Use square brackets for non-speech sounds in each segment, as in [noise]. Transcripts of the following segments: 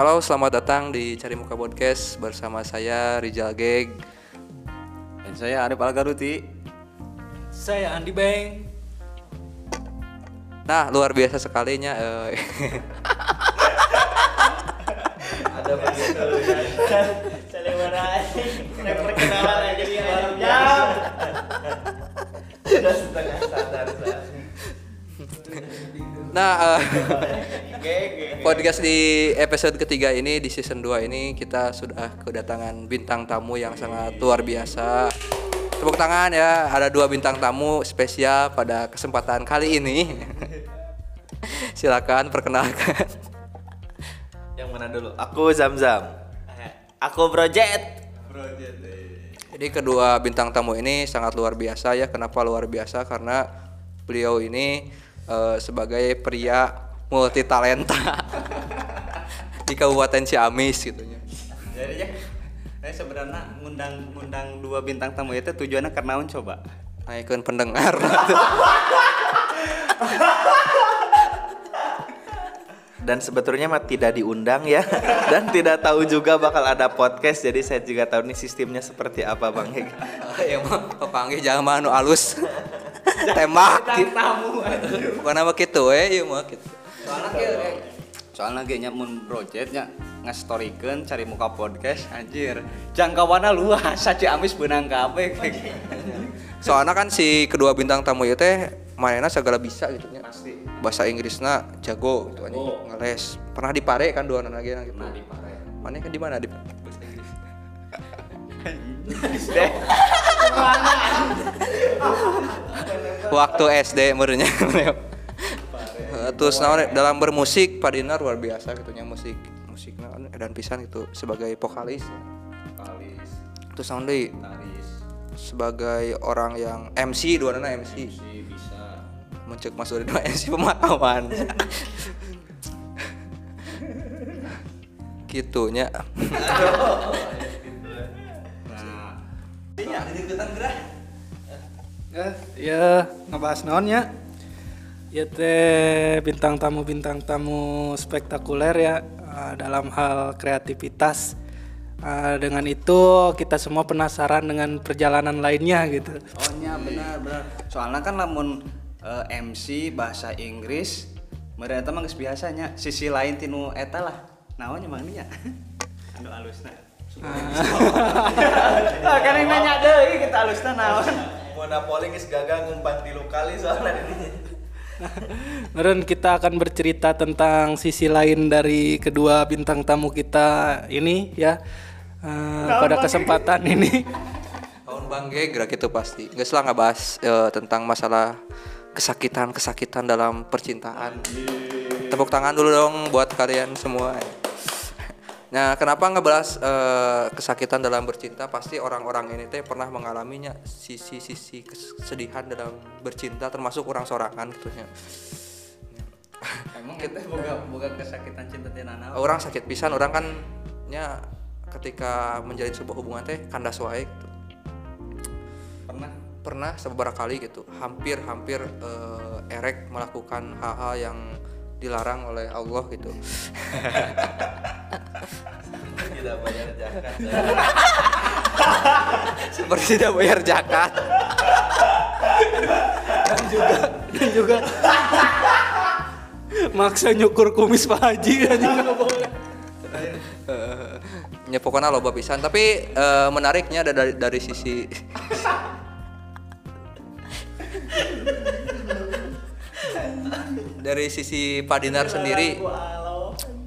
Halo, selamat datang di Cari Muka Podcast bersama saya Rizal Geg. Dan saya Arif Algaruti. Saya Andi Beng. Nah, luar biasa sekalinya. eh, Ada begitu. Selebaran. Perkenalan aja di jam. Sudah setengah sadar saya. Nah, eh, [laughs] Gege. podcast di episode ketiga ini di season 2 ini kita sudah kedatangan bintang tamu yang sangat luar biasa. Tepuk tangan ya, ada dua bintang tamu spesial pada kesempatan kali ini. [laughs] Silakan perkenalkan. Yang mana dulu? Aku Zamzam. Aku Project. Project. Jadi kedua bintang tamu ini sangat luar biasa ya. Kenapa luar biasa? Karena beliau ini eh, sebagai pria multi talenta [laughs] di Kabupaten Ciamis gitu ya. Jadi ya, saya sebenarnya ngundang ngundang dua bintang tamu itu tujuannya karena coba. Naikkan pendengar. [laughs] Dan sebetulnya mah tidak diundang ya [laughs] dan tidak tahu juga bakal ada podcast jadi saya juga tahu nih sistemnya seperti apa Bang Heg. ya mah kepanggih jangan mah anu alus. [laughs] Tembak. Tamu. Bukan apa gitu eh, iya mah gitu. Soalnya kayak soalnya kayaknya mun projectnya ngastorikeun cari muka podcast anjir. Jangkauannya luas saja amis benang kabeh. Soalnya kan si kedua bintang tamu itu teh mainnya segala bisa gitu nya. Pasti. Bahasa Inggrisnya jago gitu anjing Jago. ngeles. Pernah di Pare kan dua anak gitu. Nah, di pare. Mana kan di mana di [laughs] Bahasa Inggris. waktu SD menurutnya [laughs] terus naon dalam bermusik Pak Dinar luar biasa gitunya musik musik naon dan pisan itu sebagai vokalis. Kalis, terus naon deui? Taris, sebagai orang yang MC dua nana MC si bisa. mencek masuk dua MC pemakaman [laughs] gitunya Nah, Ya, ya ngebahas naonnya. Ya teh bintang tamu bintang tamu spektakuler ya eh, dalam hal kreativitas. Eh, dengan itu kita semua penasaran dengan perjalanan lainnya gitu. Oh nya benar benar. Soalnya kan lamun eh, MC bahasa Inggris mereka mah biasanya sisi lain tinu eta lah. Naonnya mang nya? [laughs] Anu alusna. [laughs] Ah, kan yang nanya deui kita alusna naon. Monopoli geus gagal ngumpan tilu kali soalnya ini. Meren kita akan bercerita tentang sisi lain dari kedua bintang tamu kita ini ya. Eh, pada kesempatan ini. tahun bangge gerak itu pasti nggak salah nggak bahas eh, tentang masalah kesakitan kesakitan dalam percintaan tepuk tangan dulu dong buat kalian semua nah kenapa ngebahas eh, kesakitan dalam bercinta pasti orang-orang ini teh pernah mengalaminya sisi-sisi kesedihan dalam bercinta termasuk orang sorangan gitu ya Emang kita boga boga kesakitan cinta naon? orang sakit pisan orang kan nya ketika menjalin sebuah hubungan teh kandas wae gitu. Pernah pernah beberapa kali gitu hampir hampir eh, erek melakukan hal-hal yang dilarang oleh Allah gitu. Tidak bayar zakat. seperti tidak bayar zakat. Dan juga maksa nyukur kumis Pak Haji anjing nggak boleh. ya pokoknya loba pisan. Tapi eh, menariknya ada dari, dari sisi dari sisi Pak Dinar sendiri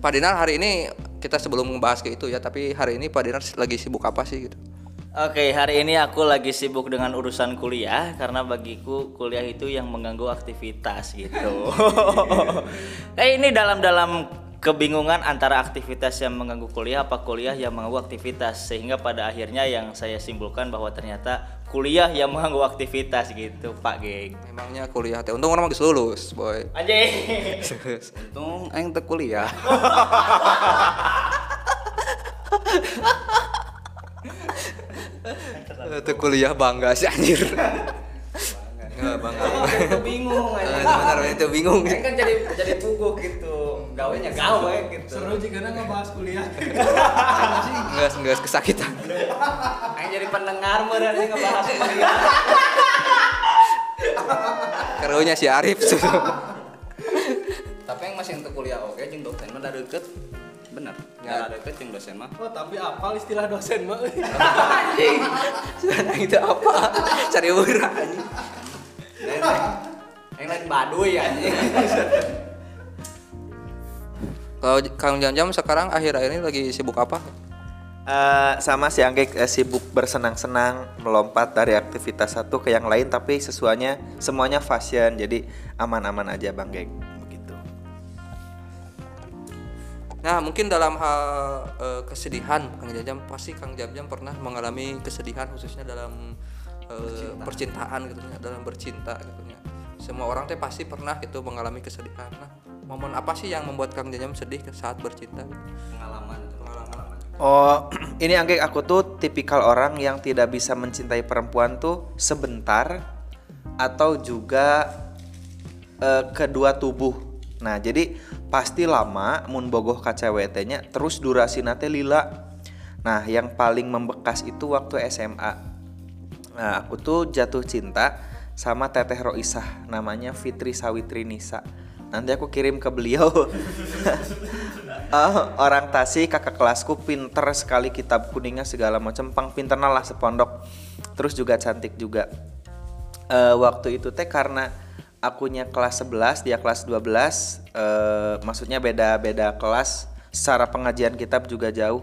Pak Dinar hari ini kita sebelum membahas ke itu ya tapi hari ini Pak Dinar lagi sibuk apa sih gitu Oke, hari ini aku lagi sibuk dengan urusan kuliah karena bagiku kuliah itu yang mengganggu aktivitas gitu. [laughs] eh ini dalam-dalam kebingungan antara aktivitas yang mengganggu kuliah apa kuliah yang mengganggu aktivitas sehingga pada akhirnya yang saya simpulkan bahwa ternyata kuliah yang mengganggu aktivitas gitu, Pak Geng. memangnya kuliah teh untung orang geus lulus boy Anjing. untung aing teu kuliah. [laughs] itu kuliah bangga sih anjir bangga Itu bingung Eh, aja. benar itu bingung kan jadi jadi puguh gitu. Gawenya gawe gitu. Seru jika ngebahas kuliah. Enggak enggak kesakitan. Aing jadi pendengar meureun aing ngebahas kuliah. Karunya si Arif. [laughs] Tapi yang masih untuk kuliah oke jeung dosen mah da deket. Bener. Ya deket jeung dosen mah. Oh tapi apal istilah dosen mah. Anjing. Sekarang itu apa? Cari urang anjing. Yang lain baduy anjing. Kalau Kang Jam-Jam sekarang akhir-akhir ini lagi sibuk apa? Eh, sama si Anggek eh, sibuk bersenang-senang melompat dari aktivitas satu ke yang lain tapi sesuanya semuanya fashion jadi aman-aman aja Bang Gek begitu. Nah, mungkin dalam hal eh, kesedihan Kang Jam-Jam pasti Kang Jam-Jam pernah mengalami kesedihan khususnya dalam eh, percintaan gitu ya, dalam bercinta gitu ya. Semua orang teh pasti pernah gitu mengalami kesedihan. Nah, momen apa sih yang membuat Kang Jam-Jam sedih saat bercinta? Pengalaman. Pengalaman. Oh, [clears throat] ini Anggek aku tuh tipikal orang yang tidak bisa mencintai perempuan tuh sebentar atau juga eh, kedua tubuh. Nah, jadi pasti lama mun bogoh nya terus durasi nate lila. Nah, yang paling membekas itu waktu SMA. Nah, aku tuh jatuh cinta sama Teteh Roisah, namanya Fitri Sawitri Nisa. Nanti aku kirim ke beliau. [laughs] Eh, orang Tasik kakak kelasku pinter sekali kitab kuningnya segala macam. Pang pinter lah sepondok. Terus juga cantik juga. Eh, waktu itu teh karena akunya kelas 11 dia kelas 12 eh, maksudnya beda-beda kelas. Secara pengajian kitab juga jauh.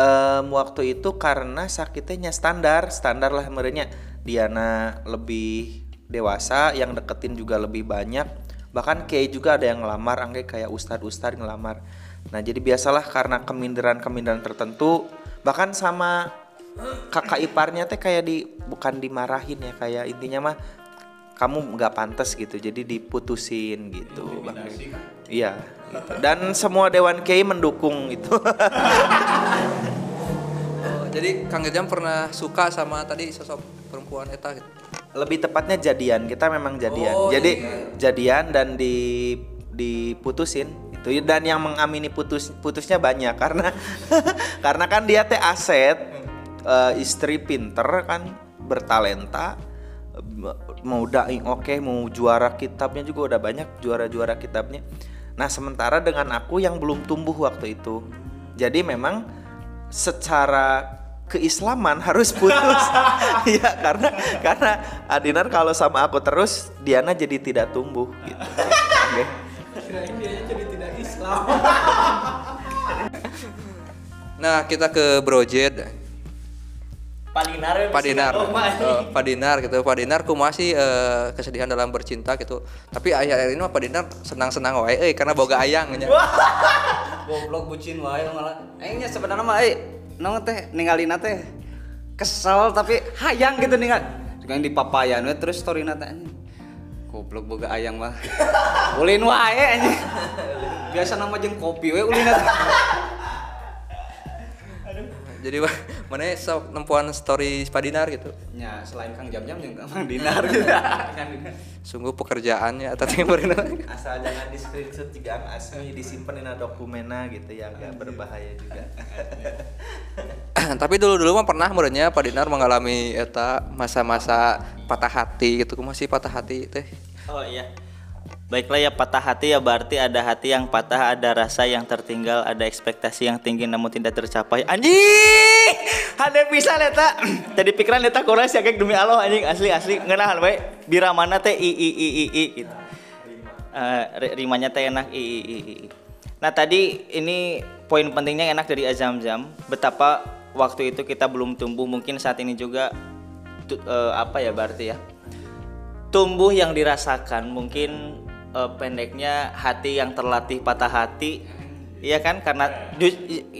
Em, waktu itu karena sakitnya standar standar lah merenya. Diana lebih dewasa yang deketin juga lebih banyak bahkan kayak juga ada yang ngelamar angge kayak ustadz ustadz ngelamar nah jadi biasalah karena keminderan keminderan tertentu bahkan sama kakak iparnya teh kayak di bukan dimarahin ya kayak intinya mah kamu nggak pantas gitu jadi diputusin gitu Bang. iya gitu. dan semua dewan kiai mendukung itu [laughs] Oh, jadi Kang Jam pernah suka sama tadi sosok perempuan eta gitu. Lebih tepatnya jadian. Kita memang jadian. Oh, jadi jadian dan di diputusin. Itu. Dan yang mengamini putus putusnya banyak. Karena [laughs] karena kan dia teh aset eh, istri pinter kan bertalenta mau daing oke mau juara kitabnya juga udah banyak juara-juara kitabnya. Nah sementara dengan aku yang belum tumbuh waktu itu. Jadi memang secara keislaman harus putus [laughs] ya karena karena Adinar kalau sama aku terus Diana jadi tidak tumbuh gitu Oke. Kirain dia jadi tidak Islam. [laughs] Nah, kita ke Brojet. Pak Dinar ya, Pak Dinar, Oh, Pak. Eh, Pak Dinar gitu. Pak Dinar ku masih eh, kesedihan dalam bercinta gitu. Tapi akhir-akhir ini mah Pak Dinar senang-senang wae euy karena boga ayang nya. [laughs] Goblok bucin wae malah. Aingnya sebenarnya mah euy, naon teh ninggalin teh kesel tapi hayang gitu ninggal. Juga yang di papayan we terus story nate. Goblok boga ayang mah. [laughs] Ulin wae anjing. Biasa nama jeung kopi we ulin teh. [laughs] Jadi [laughs] mana sok nempuan story Pak Dinar gitu. Ya, selain Kang Jam-Jam juga Kang Dinar [laughs] gitu. Sungguh pekerjaannya tadi kemarin. asal jangan di screenshot juga asli disimpan di dokumena gitu ya agak berbahaya juga [laughs] Tapi dulu-dulu mah pernah menurutnya Pak Dinar mengalami eta masa-masa patah hati gitu. Masih patah hati teh. Oh iya. Baiklah ya patah hati ya berarti ada hati yang patah, ada rasa yang tertinggal, ada ekspektasi yang tinggi namun tidak tercapai. Anjing! Ada bisa leta. [clears throat] Jadi pikiran leta kurang sih kayak demi Allah anjing asli asli ngeunah we. Bira mana teh i i i i i gitu. Ri- rimanya teh enak i i i i. Nah tadi ini poin pentingnya enak dari Azam Jam betapa waktu itu kita belum tumbuh mungkin saat ini juga eh, apa ya berarti ya tumbuh yang dirasakan mungkin eh, pendeknya hati yang terlatih patah hati Iya kan? Karena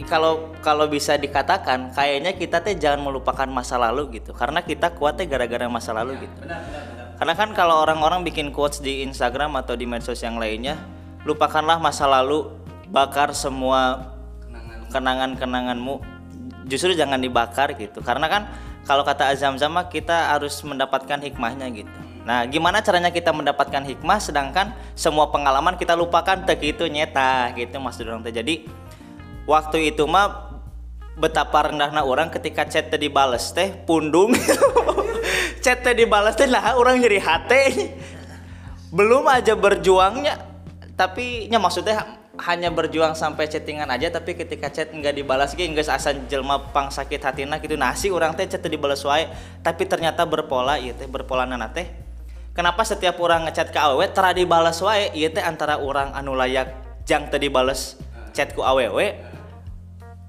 kalau kalau bisa dikatakan kayaknya kita teh jangan melupakan masa lalu gitu. Karena kita kuatnya gara-gara masa lalu gitu. Karena kan kalau orang-orang bikin quotes di Instagram atau di medsos yang lainnya lupakanlah masa lalu bakar semua kenangan-kenanganmu. Justru jangan dibakar gitu. Karena kan kalau kata Azam Zama kita harus mendapatkan hikmahnya gitu Nah, gimana caranya kita mendapatkan hikmah sedangkan semua pengalaman kita lupakan teh itu nyeta gitu Mas Durang teh. Jadi waktu itu mah betapa rendahnya orang ketika chat teh dibales teh pundung. [laughs] chat teh dibales teh lah orang jadi hati. Belum aja berjuangnya tapi nya maksudnya hanya berjuang sampai chattingan aja tapi ketika chat nggak dibalas ge geus asa jelma pang sakit hatina gitu nasi orang teh chat dibalas wae tapi ternyata berpola ieu teh berpola nana teh kenapa setiap orang ngechat ke awewe tara dibalas wae. Ieu teh antara orang anu layak jang teh dibales chat ku awewe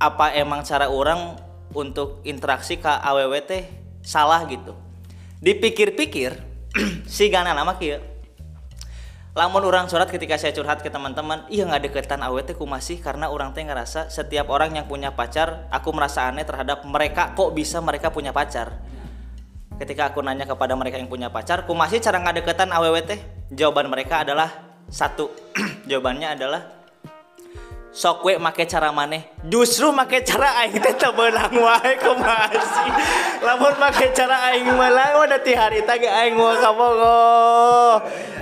apa emang cara orang untuk interaksi ke awewe teh salah gitu? Dipikir-pikir [clears throat] si gana nama kieu. Lamun orang surat ketika saya curhat ke teman-teman iya nggak deketan awet teh masih karena orang teh ngerasa setiap orang yang punya pacar aku merasa aneh terhadap mereka kok bisa mereka punya pacar ketika aku nanya kepada mereka yang punya pacar ku masih cara nggak deketan awet teh jawaban mereka adalah satu. [clears throat] Jawabannya adalah sok we make cara maneh. Justru make cara aing teh teu beunang wae kumasih lamun make cara aing melang udah ti harita ge aing mau kabogo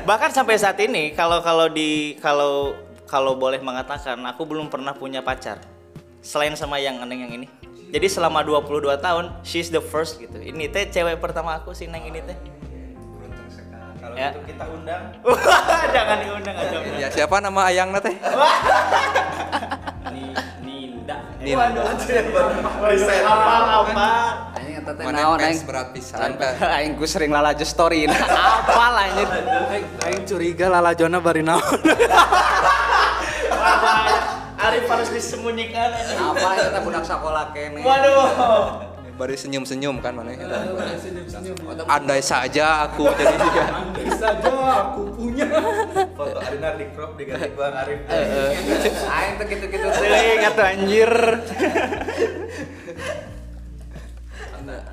bahkan sampai saat ini kalau kalau di kalau kalau boleh mengatakan aku belum pernah punya pacar. Selain sama yang neng yang ini jadi selama 22 tahun she's the first gitu ini teh cewek pertama aku si neng ini teh Kalau Ya. itu kita undang. [laughs] jangan diundang aja Ya siapa nama ayang teh? Ni- Ninda Ninda. Riset. apa Aing eta teh Mana naon aing. berat pisan. [laughs] Aing ku sering lalajo story. [laughs] Apal anjir. Aing, aing curiga lalajona bari naon. Arif harus disembunyikan. Apa eta budak sekolah kene. Waduh. Bari senyum-senyum kan mana Andai saja aku jadi dia. saja aku punya. Foto Arina di crop diganti Bang Arif. Aing teh kitu-kitu teuing atuh anjir.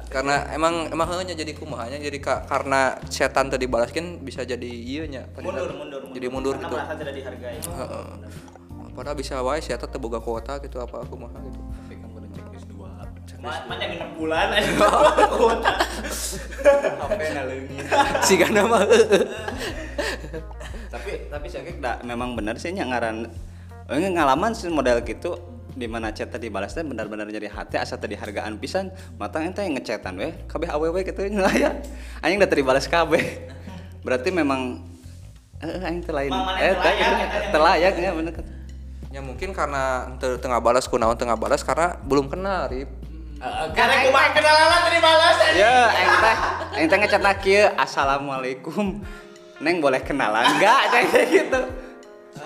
Karena emang emang heunya jadi kumahanya jadi ka, karena setan tadi balaskin bisa jadi iya nya. Mundur, mundur, Jadi mundur Karena gitu. merasa tidak dihargai. Heeh. Padahal bisa wae setan teu boga kuota gitu apa kumaha gitu. Ma- Banyak 6 bulan? Aja. [laughs] Apa naleungin. Si gana mah. Tapi tapi saya da, memang benar sih nya ngaran eh, ngalaman sih model gitu di mana chat tadi balas teh benar-benar jadi hati asa tadi hargaan pisan matang ente yang ngecetan weh. Kabeh awewe gitu nya ya anjing udah tadi balas kabeh. Berarti memang eh aing teh lain. Mang mana eh yang teh telayak, yang telayak ya bener kan Ya mungkin karena tengah balas kunaon tengah balas karena belum kenal Rip. Karena kumaha kenalan tadi balas ya aing teh aing teh ngechat kieu assalamualaikum neng boleh kenalan enggak kayak [laughs] gitu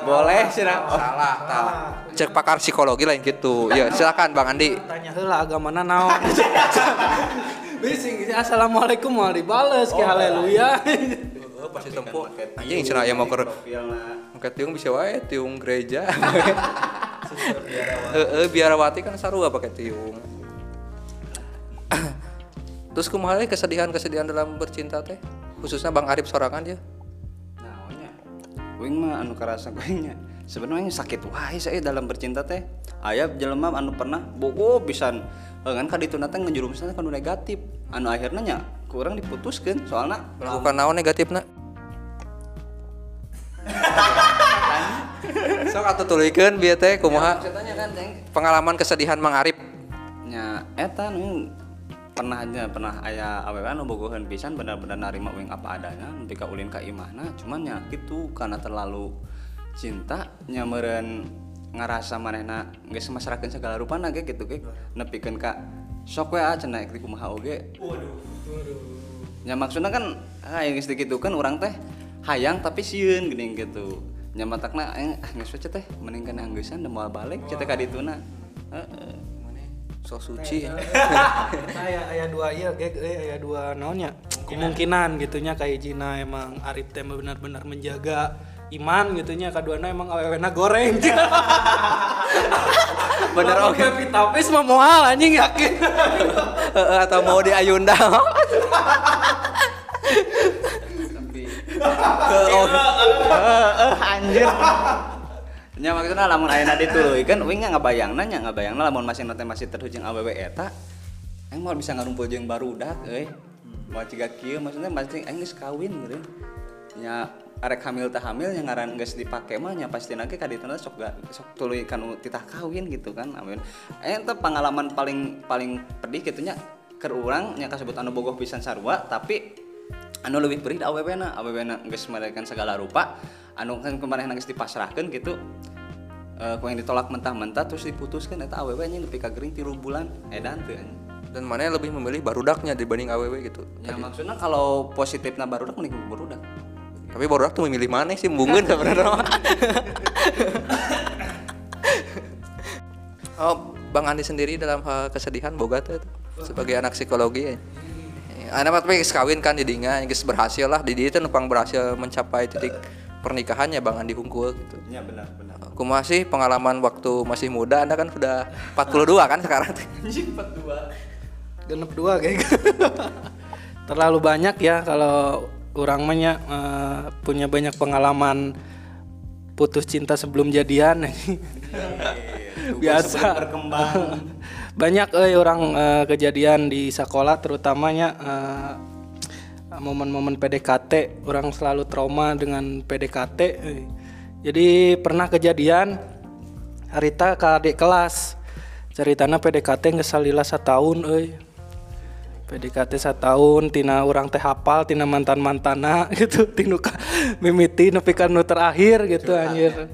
boleh sih nah. oh, Salah. Cek pakar psikologi lain gitu. Ya, silakan Bang Andi. Tanya heula agamana naon. [laughs] Bising assalamualaikum mau dibales ke haleluya. Oh, pasti tempo. Anjing cenah aya mau keur Angkat tiung bisa wae tiung gereja. [laughs] Heeh, biarawati kan sarua pakai tiung. [coughs] Terus kumaha we kesedihan-kesedihan dalam bercinta teh? Khususnya Bang Arif sorangan ya. Naonnya? Kuing mah anu karasa kuingnya. Sebenarnya sakit wae saya dalam bercinta teh. Aya jelema anu pernah bogo pisan. Eh, kan kadituna teh ngejurumusna kan negatif. Anu akhirnya nya kurang diputuskeun soalna Melakukan naon negatifna? [laughs] Sok atuh tulikeun bieu teh kumaha ceritanya kan Ceng. pengalaman kesedihan Mang Arif. nya eta nu pernah aja pernah aya awewe anu bogoheun pisan benar-benar narima uing apa adanya nepi ka ulin ka imahna cuman nya kitu karena terlalu cinta nya meureun ngarasa manehna geus masarakeun segala rupana ge gitu ge nepikeun ka sok we ah cenah kumaha oge nya maksudna kan yang geus dikitukeun urang teh hayang tapi sieun geuning gitu. Nya matakna eh, ah geus we teh mending kana geussan da moal balik cete ka dituna. Heeh. So suci. [laughs] Aya aya dua iya eh, aya dua naonnya? Kemungkinan gitunya kayak Jina emang Arif teh benar-benar menjaga iman gitunya kaduana emang awewena goreng. [laughs] Bener oke. Pepi Tapis mah moal anjing yakin. [laughs] Atau mau di Ayunda. Anjir. Nya maksudna lamun ayeuna dituluykeun uing nya ngabayangna nya ngabayangna lamun masih nanti masih terhujung awewe eta aing mau bisa ngarumpul jeung barudak euy. Mau ciga kieu maksudnya pasti aing geus kawin gitu. Nya arek hamil teh hamil yang ngaran geus dipake mah nya pasti nanti kadituna sok ga sok tuluy kan titah kawin gitu kan amin aing teh pengalaman paling paling pedih gitu nya keur urang nya kasebut anu bogoh pisan sarua tapi anu lebih perih da awewe na awewe na geus mereka segala rupa anu kan kemarin geus dipasrahkeun gitu eh ku yang ditolak mentah-mentah terus diputuskan eta awewe nya nepi ka gering tilu bulan edan anjing. Dan mana lebih memilih barudaknya dibanding AWW gitu. Ya maksudnya kalau positifnya barudak mending barudak. Tapi barudak tuh memilih mana sih mungkin sebenarnya. [laughs] oh, Bang Andi sendiri dalam hal kesedihan boga tuh sebagai anak psikologi ya. Anak tapi geus kawin kan didinya geus berhasil lah di dia tuh numpang berhasil mencapai titik pernikahannya Bang Andi Hungkul gitu. Ya benar benar. Aku masih pengalaman waktu masih muda Anda kan sudah 42 kan sekarang [laughs] genep dua kayak gitu. [laughs] terlalu banyak ya kalau orang banyak punya banyak pengalaman putus cinta sebelum jadian [laughs] biasa berkembang. Banyak eh orang eh, kejadian di sekolah terutamanya eh, momen-momen PDKT orang selalu trauma dengan PDKT eh. jadi pernah kejadian harita ke adik kelas. Ceritanya PDKT nggak salila setahun euy. PDKT setahun tina orang teh hafal tina mantan mantana [laughs] gitu. Tinu ka mimiti nepi nu terakhir gitu anjir.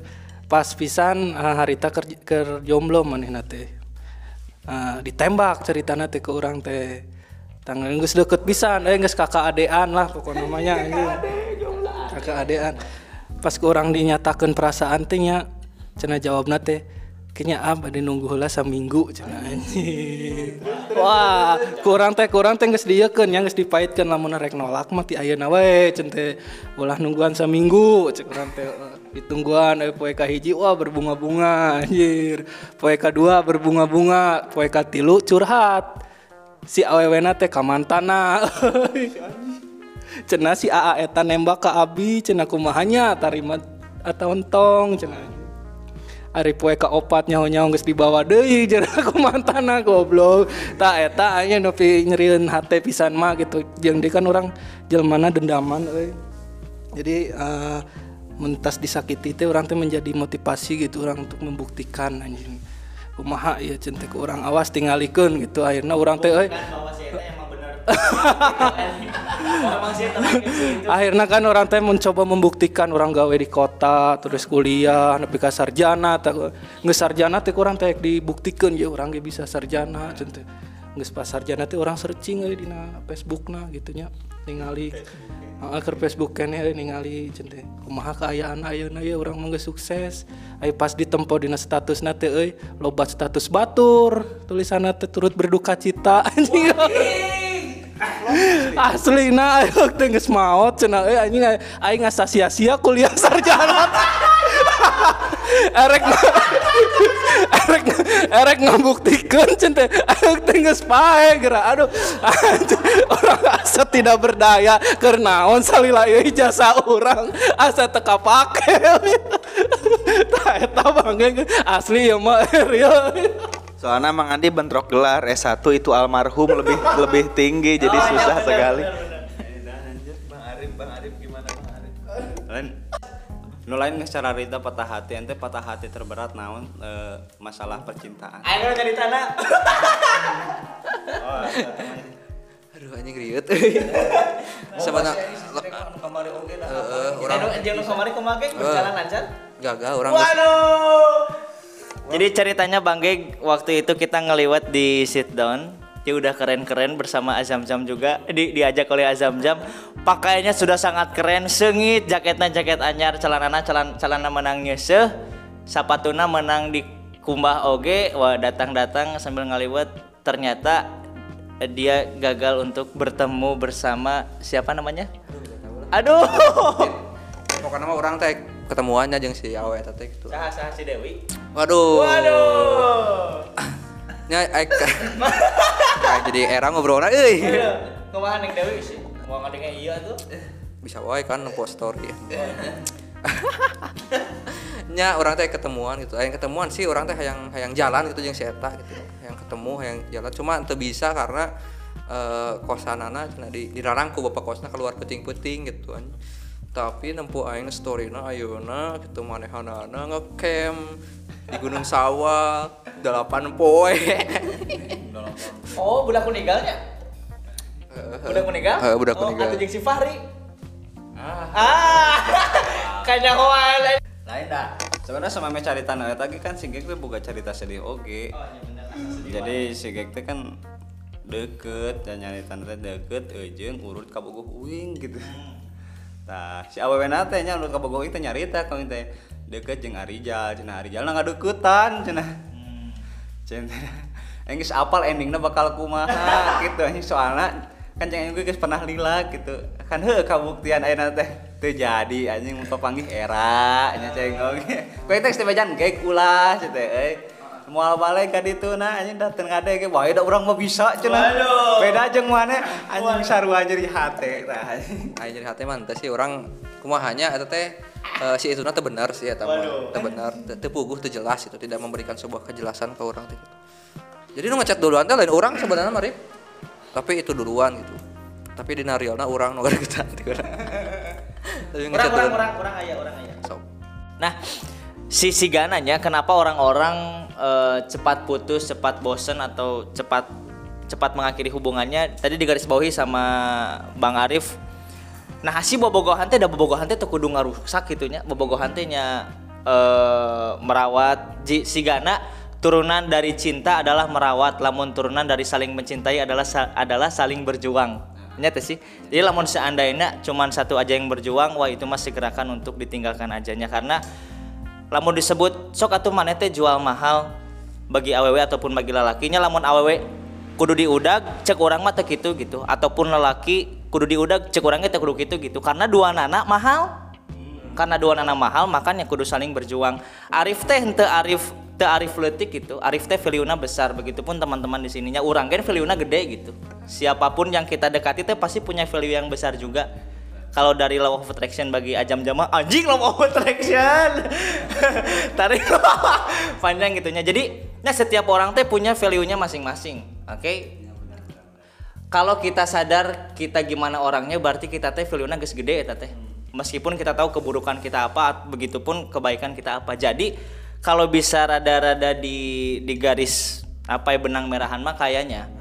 pas pisan harita ker, ker jomblo manehna teh Ah, ditembak ceritanya teh ke orang teh. Tanggal geus deket pisan eh geus kakak adean lah pokoknya namanya [laughs] anjing. kakak adean pas ke orang dinyatakan perasaan teh nya cenah jawabna teh kayaknya ah bade nunggu heula saminggu cenah anjing. [laughs] Wah kurang teh kurang teh geus diekeun nya geus dipaitkeun lamun rek nolak mah ti ayeuna we cen teh ulah nungguan saminggu cek urang teh ditungguan eh poe kahiji wah berbunga-bunga anjir poe kadua berbunga-bunga poe katilu curhat si awewena teh ka mantana [laughs] cenah si AA eta nembak ka Abi cenah kumahanya tarima atau entong cenah Ari poe ka opat nyaho-nyaho geus dibawa deui [laughs] aku mantana goblok. Ta eta anya nepi nyerieun hate pisan mah gitu. Jeung dia kan orang jelmana dendaman euy. Jadi eh mentas disakiti teh orang teh menjadi motivasi gitu orang untuk membuktikan anjing. Kumaha ieu centek orang awas tingalikeun gitu akhirnya orang teh euy [laughs] gitu. Akhirnya kan orang teh mencoba membuktikan orang gawe di kota terus kuliah nepi ka sarjana geus sarjana teh kurang teh dibuktikan ya orang ge bisa sarjana teh. Geus pas sarjana teh orang searching euy dina Facebookna gitu nya ningali keur Facebook kene ningali ceun teh kumaha kaayaan ayeuna ye urang mah geus sukses. Aya pas ditempo dina statusna teh euy loba status batur. Tulisanna teh turut berduka cita. [laughs] Anjing. Aslina ayo teh geus maot cenah euy anjing aing sia-sia kuliah sarjana. [laughs] erek erek erek ngabuktikan cen teh ayo teh geus pae geura aduh orang asa tidak berdaya keur naon salila ieu jasa urang asa teu kapake. Tah eta bangge asli ya mah real. Soalnya Mang Andi bentrok gelar S1 itu almarhum lebih lebih tinggi jadi susah sekali. Nu lain geus cara rita patah hati ente patah hati terberat naon eh, masalah percintaan. ayo jadi tanah Aduh anjing riut. [laughs] Sebenarnya Kamari oge dah. Heeh, orang nu kemarin kemake berjalan lancar gagal orang Waduh. Jadi ceritanya Bang Geg waktu itu kita ngeliwat di sit down. Dia udah keren-keren bersama Azam Jam juga di, diajak oleh Azam Jam. Pakaiannya sudah sangat keren, sengit, jaketnya jaket anyar, celanana celan celana menang nyeseh, sapatuna menang di kumbah oge. Wah, datang-datang sambil ngaliwat ternyata dia gagal untuk bertemu bersama siapa namanya? Aduh. pokoknya mah orang teh ketemuannya jeung si awe teh gitu. Saha saha si Dewi. Waduh. Waduh. Nya Kayak jadi era ngobrolna euy. Kumaha Neng Dewi sih? Mau ngadengnya iya tuh. Bisa wae kan post story. [laughs] Nya orang teh ketemuan gitu. Yang ketemuan sih orang teh hayang hayang jalan gitu jeung si eta gitu. Yang ketemu hayang jalan cuma teu bisa karena eh kosanana cenah di dirarang ku bapak kosna keluar peting-peting gitu kan tapi nempuh aing storyna ayeuna kitu manehanana ngecamp di Gunung Sawah delapan poe Oh, budak meninggalnya? Budak meninggal? Eh, budak oh, meninggal. Atau si Fahri? Ah. [laughs] Kayaknya hoan. lain dah sebenarnya sama me carita na eta ge kan si Gek teh boga carita sedih oge jadi si Gek teh kan deket dan nyarita teh deket ejeung urut ka bogoh uing gitu Tah, si awewe na teh nya urut ka bogoh uing teh nyarita kami teh deket jeung Arijal cenah Arijal. Na ngadeukeutan cenah. Cenah. Engis apal endingnya bakal kumaha gitu. Anjing soalnya kan jangan gue guys pernah lila gitu. Kan heuh kabuktian ayeuna teh teu jadi. Anjing mun papanggih era nya ceng oge kowe teh istimejan geek ulah teh euy. Moal balik ka ditu na anjing dateng ngade ge wae da urang mah bisa cenah. Beda jeung mana? Anjing sarua jadi hate tah anjing Aing jadi hati mah sih orang kumahanya eta teh eh, si itu teh benar sih eta mah teh benar teu puguh jelas itu tidak memberikan sebuah kejelasan ke orang teh gitu. Jadi nu ngechat duluan teh lain orang sebenarnya mah Rip. Tapi itu duluan gitu. Tapi di Nariona orang nu [laughs] urang. Tapi Orang orang orang orang aya, orang aya. Sok. Nah, si sigananya kenapa orang-orang eh, cepat putus, cepat bosen atau cepat cepat mengakhiri hubungannya? Tadi digarisbawahi sama Bang Arif. Nah, si bobogohan teh da bobogohan teh kudu ngarusak gitu nya. Bobogohan teh nya eh, merawat ji, sigana turunan dari cinta adalah merawat, lamun turunan dari saling mencintai adalah sa- adalah saling berjuang. Nyata sih. Jadi lamun seandainya cuman satu aja yang berjuang, wah itu masih gerakan untuk ditinggalkan ajanya karena lamun disebut sok atuh maneh teh jual mahal bagi awewe ataupun bagi lalakinya lamun awewe kudu diudag cek orang mah teu kitu gitu ataupun lelaki kudu diudag cek orang teh kudu kitu gitu. Karena dua nana mahal. Karena dua nana mahal makanya kudu saling berjuang. Arif teh henteu Arif teu Arif letik gitu. Arif teh value-na besar. Begitupun teman-teman di sininya. Urang kan value-na gede gitu. Siapa pun yang kita dekati teh pasti punya value yang besar juga. Kalau dari law of attraction bagi ajam jama anjing law of attraction. [laughs] Tarik [laughs] panjang gitunya. Jadi nah setiap orang teh punya value-nya masing-masing. Oke kalau kita sadar kita gimana orangnya berarti kita teh value-nya geus gede eta teh. Meskipun kita tahu keburukan kita apa begitupun kebaikan kita apa. Jadi kalau bisa rada-rada di di garis apa ya benang merahan mah kayaknya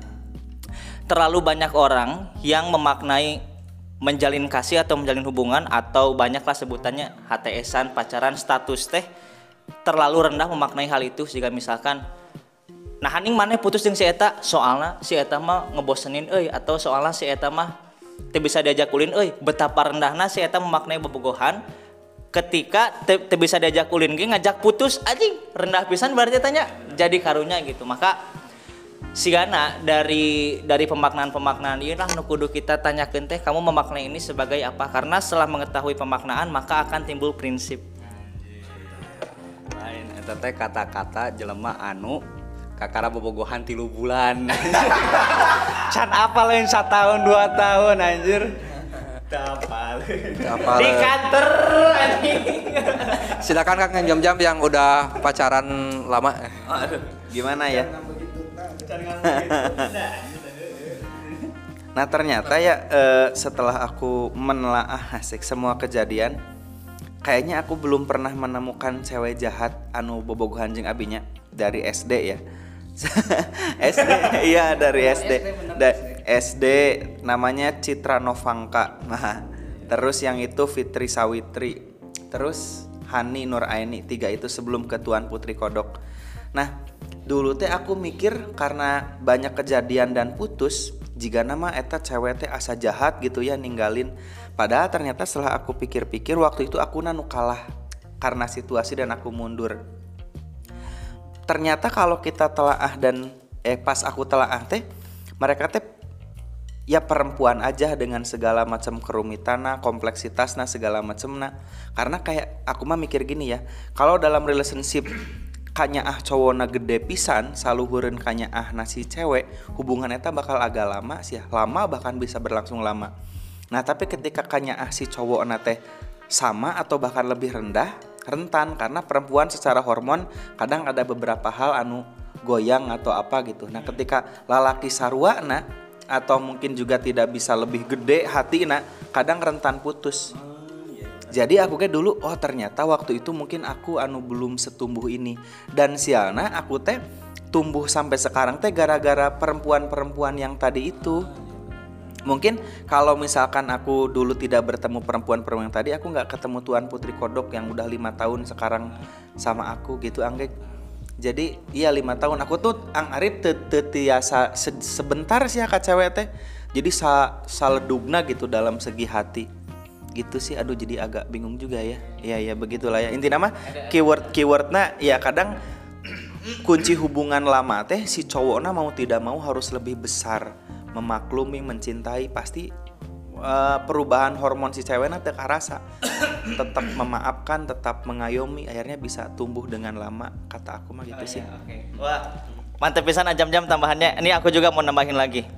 terlalu banyak orang yang memaknai menjalin kasih atau menjalin hubungan atau banyaklah sebutannya HTSan pacaran status teh terlalu rendah memaknai hal itu. Jika misalkan nah haning mana putus dengan si eta soalnya si eta mah ngebosenin euy atau soalnya si eta mah teu bisa diajak ulin euy. Betapa rendahna si eta memaknai bobogohan ketika teu bisa diajak ulin ge ngajak putus anjing rendah pisan berarti tanya jadi karunya gitu. Maka Sigana dari dari pemaknaan-pemaknaan ini lah nu kudu kita tanyakan teh kamu memaknai ini sebagai apa? Karena setelah mengetahui pemaknaan maka akan timbul prinsip. Lain kata-kata jelema anu kakara bobogohan tilu bulan [laughs] can apa lain tahun dua tahun anjir Tapal. Apa di kantor anjing Silakan Kang jam-jam yang udah pacaran lama. Aduh, gimana ya? [laughs] Nah ternyata ya eh, setelah aku menelaah asik semua kejadian, kayaknya aku belum pernah menemukan cewek jahat anu bobogohan jeung abinya dari SD ya. SD [laughs] iya dari SD. Da- SD namanya Citra Novangka. Nah, terus yang itu Fitri Sawitri. Terus Hani Nur Aini. Tiga itu sebelum ke Tuan Putri Kodok. Nah, dulu teh aku mikir karena banyak kejadian dan putus, jika nama eta cewek teh asa jahat gitu ya ninggalin. Padahal ternyata setelah aku pikir-pikir waktu itu aku nanu kalah karena situasi dan aku mundur. Ternyata kalau kita telaah dan eh pas aku telaah teh mereka teh ya perempuan aja dengan segala macam kerumitannya, kompleksitasnya segala macamnya. Karena kayak aku mah mikir gini ya, kalau dalam relationship kanya ah cowokna gede pisan saluhureun kanya ah nasi cewek hubungan eta bakal agak lama sih lama bahkan bisa berlangsung lama nah tapi ketika kanya ah si cowok teh sama atau bahkan lebih rendah rentan karena perempuan secara hormon kadang ada beberapa hal anu goyang atau apa gitu. Nah ketika lalaki sarwa nah atau mungkin juga tidak bisa lebih gede hati nah kadang rentan putus. Jadi aku kayak dulu oh ternyata waktu itu mungkin aku anu belum setumbuh ini. Dan sialna aku teh tumbuh sampai sekarang teh gara-gara perempuan-perempuan yang tadi itu mungkin kalau misalkan aku dulu tidak bertemu perempuan-perempuan yang tadi aku nggak ketemu Tuan Putri Kodok yang udah lima tahun sekarang sama aku gitu anggek jadi iya lima tahun. Aku tuh ang arif tetiasa se sebentar sih kak cewek teh. Jadi sa saledugna gitu dalam segi hati. Gitu sih aduh jadi agak bingung juga ya. Ya ya begitulah ya. Inti nama keyword keywordnya ya kadang kunci hubungan lama teh si cowoknya mau tidak mau harus lebih besar memaklumi mencintai pasti uh, perubahan hormon si ceweknya teh rasa [coughs] tetap memaafkan tetap mengayomi akhirnya bisa tumbuh dengan lama kata aku mah gitu sih Wah, mantep pisan jam-jam tambahannya. Ini aku juga mau nambahin lagi.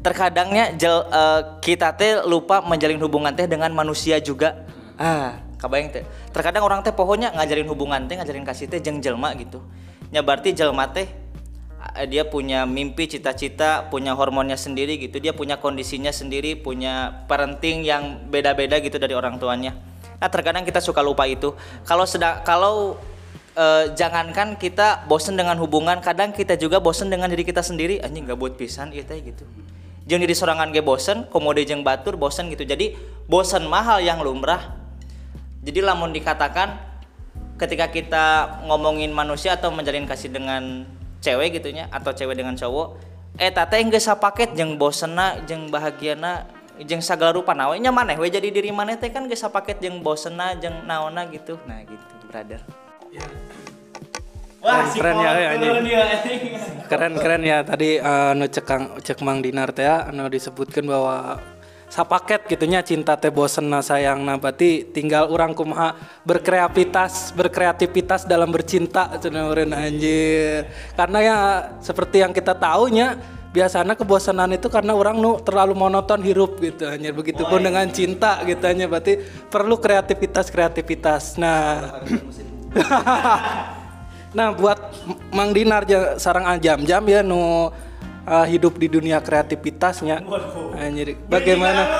Terkadangnya jel, eh, kita teh lupa menjalin hubungan teh dengan manusia juga. Ah, kabayang teh. Terkadang orang teh pohonnya ngajarin hubungan teh, ngajarin kasih teh jeung jelma gitu. Nya berarti jelma teh eh, dia punya mimpi, cita-cita, punya hormonnya sendiri gitu. Dia punya kondisinya sendiri, punya parenting yang beda-beda gitu dari orang tuanya. Nah, terkadang kita suka lupa itu. Kalau sedang kalau eh, jangankan kita bosen dengan hubungan, kadang kita juga bosen dengan diri kita sendiri. Anjing gak buat pisan ieu teh gitu. Jeung diri sorangan ge bosen, komode jeung batur bosen gitu. Jadi bosen mahal yang lumrah. Jadi lamun dikatakan ketika kita ngomongin manusia atau menjalin kasih dengan cewek gitunya atau cewek dengan cowok, eh tate geus sapaket jeung bosenna jeung bahagiana jeung sagala rupa nawe nya maneh we jadi diri maneh teh kan geus sapaket jeung bosenna jeung naonna gitu. Nah gitu, brother. Keren, keren ya, ya, anjing. keren keren ya tadi eh, nu cekang cek Mang Dinar teh ya, anu disebutkan bahwa sapaket gitunya cinta teh bosen na sayang. Nah berarti tinggal orang kumaha berkreativitas berkreativitas dalam bercinta cenah meureun anjir. Karena ya seperti yang kita tahunya biasanya kebosanan itu karena orang nu terlalu monoton hirup gitu hanya begitupun dengan cinta gitu hanya berarti perlu kreativitas kreativitas. Nah. [laughs] Nah, buat Mang Dinar sarang jam-jam ya nu uh, hidup di dunia kreativitasnya. Anjir, bagaimana? [laughs]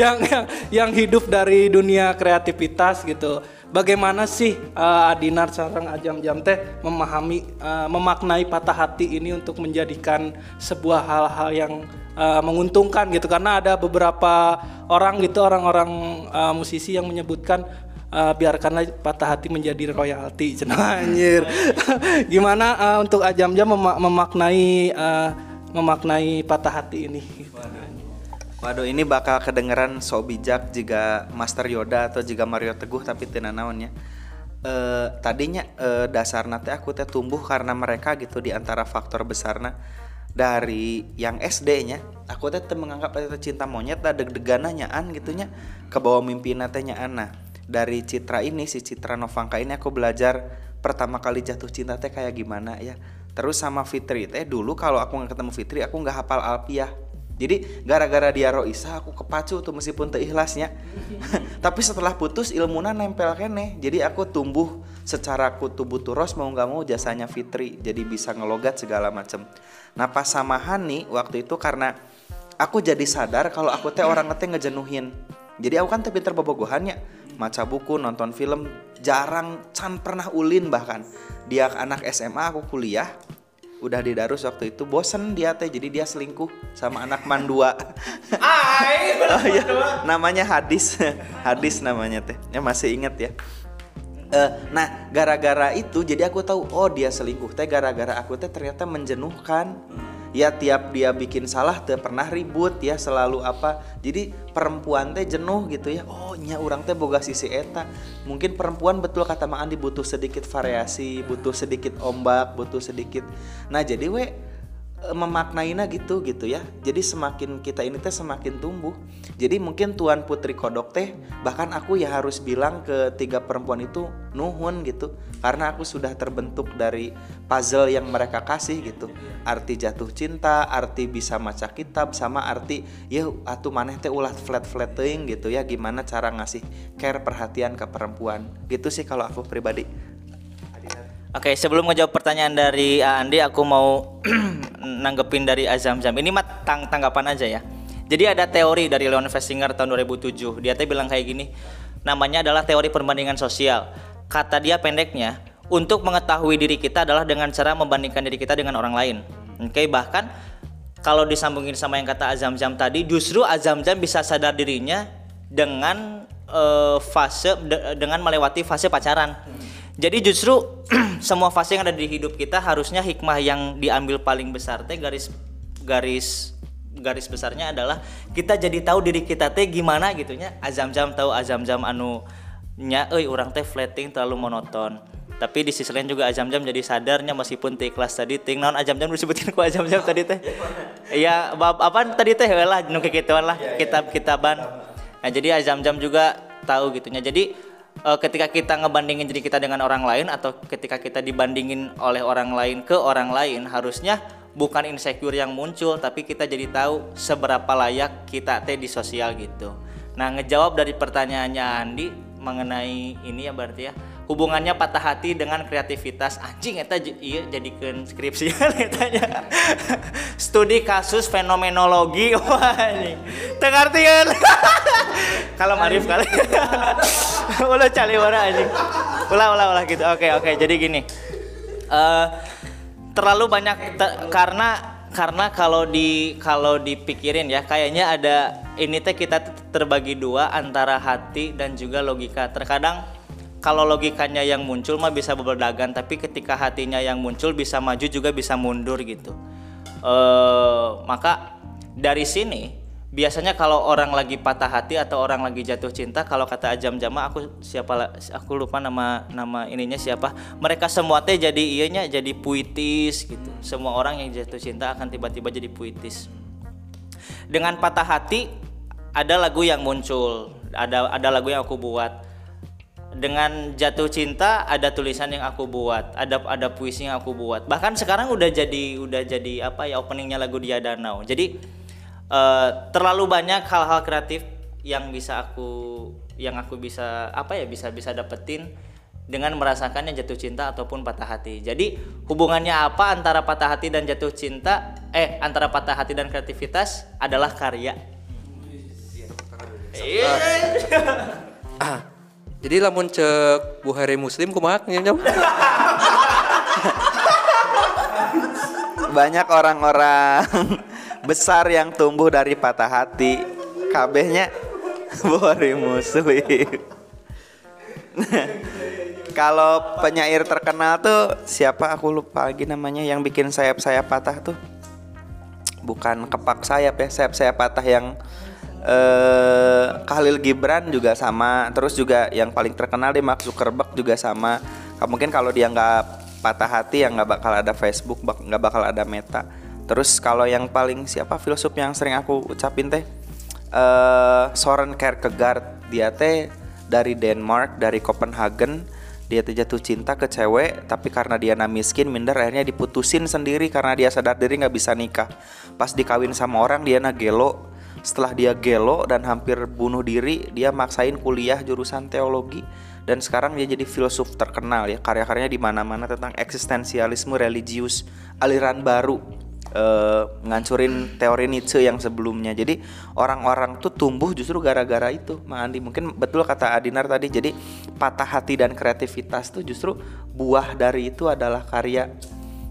yang, yang yang hidup dari dunia kreativitas gitu. Bagaimana sih uh, Adinar sarang jam-jam teh memahami uh, memaknai patah hati ini untuk menjadikan sebuah hal-hal yang uh, menguntungkan gitu karena ada beberapa orang gitu orang-orang uh, musisi yang menyebutkan Uh, biarkanlah patah hati menjadi royalti [laughs] anjir. [laughs] Gimana uh, untuk ajam-jam mema- memaknai uh, memaknai patah hati ini? Waduh ini bakal kedengeran so bijak jika Master Yoda atau jika Mario Teguh tapi tidak naonnya. Eh tadinya eh, dasarna teh aku teh tumbuh karena mereka gitu di antara faktor besarna. Dari yang SD-nya aku teh menganggap itu cinta monyet da deg-degan nyaan gitunya ke bawah mimpi teh nyaan nah dari Citra ini si Citra Novangka ini aku belajar pertama kali jatuh cinta teh kayak gimana ya terus sama Fitri teh dulu kalau aku nggak ketemu Fitri aku nggak hafal alpiah jadi gara-gara dia Roisa aku kepacu tuh meskipun teu ikhlasnya. [laughs] Tapi setelah putus ilmuna nempel kene. Jadi aku tumbuh secara kutu buturos mau nggak mau jasanya Fitri. Jadi bisa ngelogat segala macem. Nah pas sama Hani waktu itu karena aku jadi sadar kalau aku teh orang teh ngejenuhin. Jadi aku kan teh pinter bobogohannya maca buku, nonton film, jarang can pernah ulin bahkan. Dia anak SMA, aku kuliah, udah di Darus waktu itu. Bosen dia teh jadi dia selingkuh sama anak mandua. [laughs] Oh, iya. namanya hadis [laughs] hadis namanya teh. Ya masih inget ya. Eh, nah gara-gara itu jadi aku tahu oh dia selingkuh teh. Gara-gara aku teh ternyata menjenuhkan ya tiap dia bikin salah teh pernah ribut ya selalu apa. Jadi perempuan teh jenuh gitu ya. Oh nya orang teh boga sisi eta. Mungkin perempuan betul kata Mang Andi butuh sedikit variasi butuh sedikit ombak butuh sedikit. Nah jadi we memaknainya gitu gitu ya. Jadi semakin kita ini teh semakin tumbuh. Jadi mungkin Tuan Putri Kodok teh bahkan aku ya harus bilang ke tiga perempuan itu nuhun gitu. Karena aku sudah terbentuk dari puzzle yang mereka kasih gitu. Arti jatuh cinta arti bisa maca kitab sama arti ya atuh maneh teh ulah flat flat teuing gitu ya. Gimana cara ngasih care perhatian ke perempuan. Gitu sih kalau aku pribadi Oke, sebelum ngejawab pertanyaan dari Andi, aku mau [clears throat] nanggepin dari Azam Zam. Ini mah tang tanggapan aja ya. Jadi ada teori dari Leon Festinger tahun 2007. Dia tuh bilang kayak gini. Namanya adalah teori perbandingan sosial. Kata dia pendeknya, untuk mengetahui diri kita adalah dengan cara membandingkan diri kita dengan orang lain. Oke, bahkan kalau disambungin sama yang kata Azam Zam tadi, justru Azam Zam bisa sadar dirinya dengan eh, fase de- dengan melewati fase pacaran. Jadi justru [clears throat] semua fase yang ada di hidup kita harusnya hikmah yang diambil paling besar teh garis garis garis besarnya adalah kita jadi tahu diri kita teh gimana gitunya. Azam-zam tahu azam-zam anu nya euy urang teh flatting terlalu monoton. Tapi di sisi lain juga azam-zam jadi sadarnya meskipun teh kelas tadi ting naon azam-zam disebutin ku azam-zam tadi teh. Iya, bab apa tadi teh lah nu kekituan lah kitab-kitaban. Nah, jadi azam-zam juga tahu gitunya. Jadi eh, ketika kita ngebandingin diri kita dengan orang lain atau ketika kita dibandingin oleh orang lain ke orang lain harusnya bukan insecure yang muncul tapi kita jadi tahu seberapa layak kita teh di sosial gitu. Nah, ngejawab dari pertanyaannya Andi mengenai ini ya berarti ya hubungannya patah hati dengan kreativitas. Anjing eta iya jadikan skripsi. [laughs] Etanya studi kasus fenomenologi. Wah [laughs] anjing. Teu ngartieun [laughs] kalau Marif kali. Ulah cali mana anjing. Ulah ulah ulah gitu. Oke oke. Jadi gini. Eh terlalu banyak te- karena karena kalau di kalau dipikirin ya kayaknya ada ini teh kita terbagi dua antara hati dan juga logika. Terkadang kalau logikanya yang muncul mah bisa beberdagan tapi ketika hatinya yang muncul bisa maju juga bisa mundur gitu. Eh maka dari sini biasanya kalau orang lagi patah hati atau orang lagi jatuh cinta kalau kata Ajam Jama aku siapa aku lupa nama nama ininya siapa mereka semua teh jadi ianya jadi puitis gitu. Semua orang yang jatuh cinta akan tiba-tiba jadi puitis. Dengan patah hati ada lagu yang muncul ada ada lagu yang aku buat dengan jatuh cinta ada tulisan yang aku buat ada ada puisi yang aku buat. Bahkan sekarang udah jadi udah jadi apa ya openingnya lagu dia danau. Jadi eh, terlalu banyak hal-hal kreatif yang bisa aku yang aku bisa apa ya bisa bisa dapetin dengan merasakannya jatuh cinta ataupun patah hati. Jadi hubungannya apa antara patah hati dan jatuh cinta eh antara patah hati dan kreativitas adalah karya. Ah, jadi lamun cek Buhari Muslim kumaha nyam Banyak orang-orang besar yang tumbuh dari patah hati. Kabehnya Buhari Muslim. Kalau penyair terkenal tuh siapa aku lupa lagi namanya yang bikin sayap-sayap patah tuh. Bukan kepak sayap ya, sayap-sayap patah yang eh Khalil Gibran juga sama. Terus juga yang paling terkenal di Mark Zuckerberg juga sama. Mungkin kalau dia nggak patah hati ya nggak bakal ada Facebook, nggak bakal ada Meta. Terus kalau yang paling siapa filsuf yang sering aku ucapin teh eh Soren Kierkegaard dia teh dari Denmark dari Copenhagen dia teh jatuh cinta ke cewek tapi karena dia na miskin minder akhirnya diputusin sendiri karena dia sadar diri nggak bisa nikah pas dikawin sama orang dia na gelo setelah dia gelo dan hampir bunuh diri dia maksain kuliah jurusan teologi dan sekarang dia jadi filsuf terkenal ya karya-karyanya di mana-mana tentang eksistensialisme religius aliran baru eh, ngancurin teori Nietzsche yang sebelumnya. Jadi orang-orang tuh tumbuh justru gara-gara itu, Mang Andi. Mungkin betul kata Adinar tadi. Jadi patah hati dan kreativitas tuh justru buah dari itu adalah karya.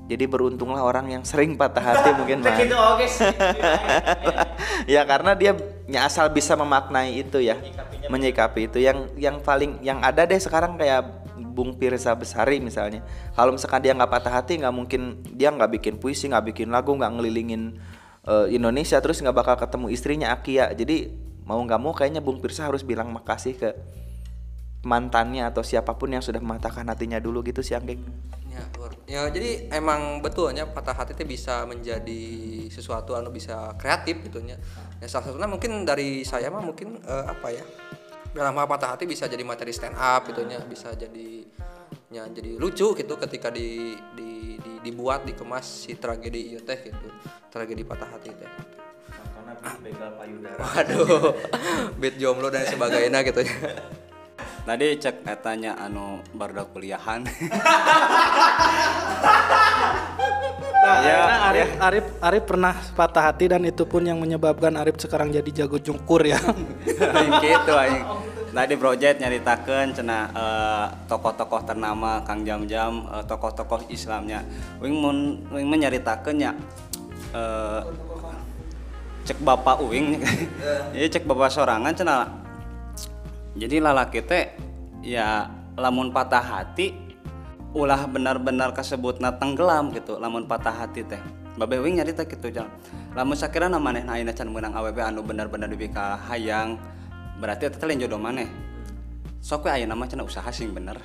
Jadi beruntunglah orang yang sering patah hati mungkin Mang Andi. oke [laughs] ya karena dia ya asal bisa memaknai itu ya menyikapi itu. Yang yang paling yang ada deh sekarang kayak Bung Pirsa Besari misalnya. Kalau misalkan dia nggak patah hati nggak mungkin dia nggak bikin puisi nggak bikin lagu nggak ngelilingin eh, Indonesia terus nggak bakal ketemu istrinya Akia. Jadi mau nggak mau kayaknya Bung Pirsa harus bilang makasih ke mantannya atau siapa pun yang sudah mematahkan hatinya dulu gitu sih Anggeng. Ya, ya jadi emang betulnya patah hati itu bisa menjadi sesuatu anu bisa kreatif gitu. Ya salah satunya mungkin dari saya mah mungkin eh, apa ya? Dalam hal patah hati bisa jadi materi stand up gitu nya, bisa jadi ya jadi lucu gitu ketika di, di, di- dibuat dikemas si tragedi ieu teh gitu. Tragedi patah hati teh. Karena begal payudara. Waduh, [laughs] beat jomblo dan sebagainya gitu ya. [laughs] tadi cek etanya anu barudak kuliahan. [laughs] Nah, Ya, akhirnya Arif, Arif, Arif pernah patah hati dan itu pun yang menyebabkan Arif sekarang jadi jago jungkur ya. [laughs] Gitu aing. Tadi project nyaritakeun cenah eh, tokoh-tokoh ternama Kang Jam-Jam eh, tokoh-tokoh Islamnya. Wing mun wing menyaritakeun nya eh, cek bapak uing. [laughs] Ya cek bapak sorangan cenah jadi lalaki teh ya lamun patah hati ulah benar-benar kasebutna tenggelam gitu lamun patah hati teh. Babe wing nyarita gitu jangan lamun sakira maneh na ayeuna can meunang awewe anu benar-benar dibika hayang berarti eta teh lain jodoh maneh. Sok we ayeuna mah usaha sing bener.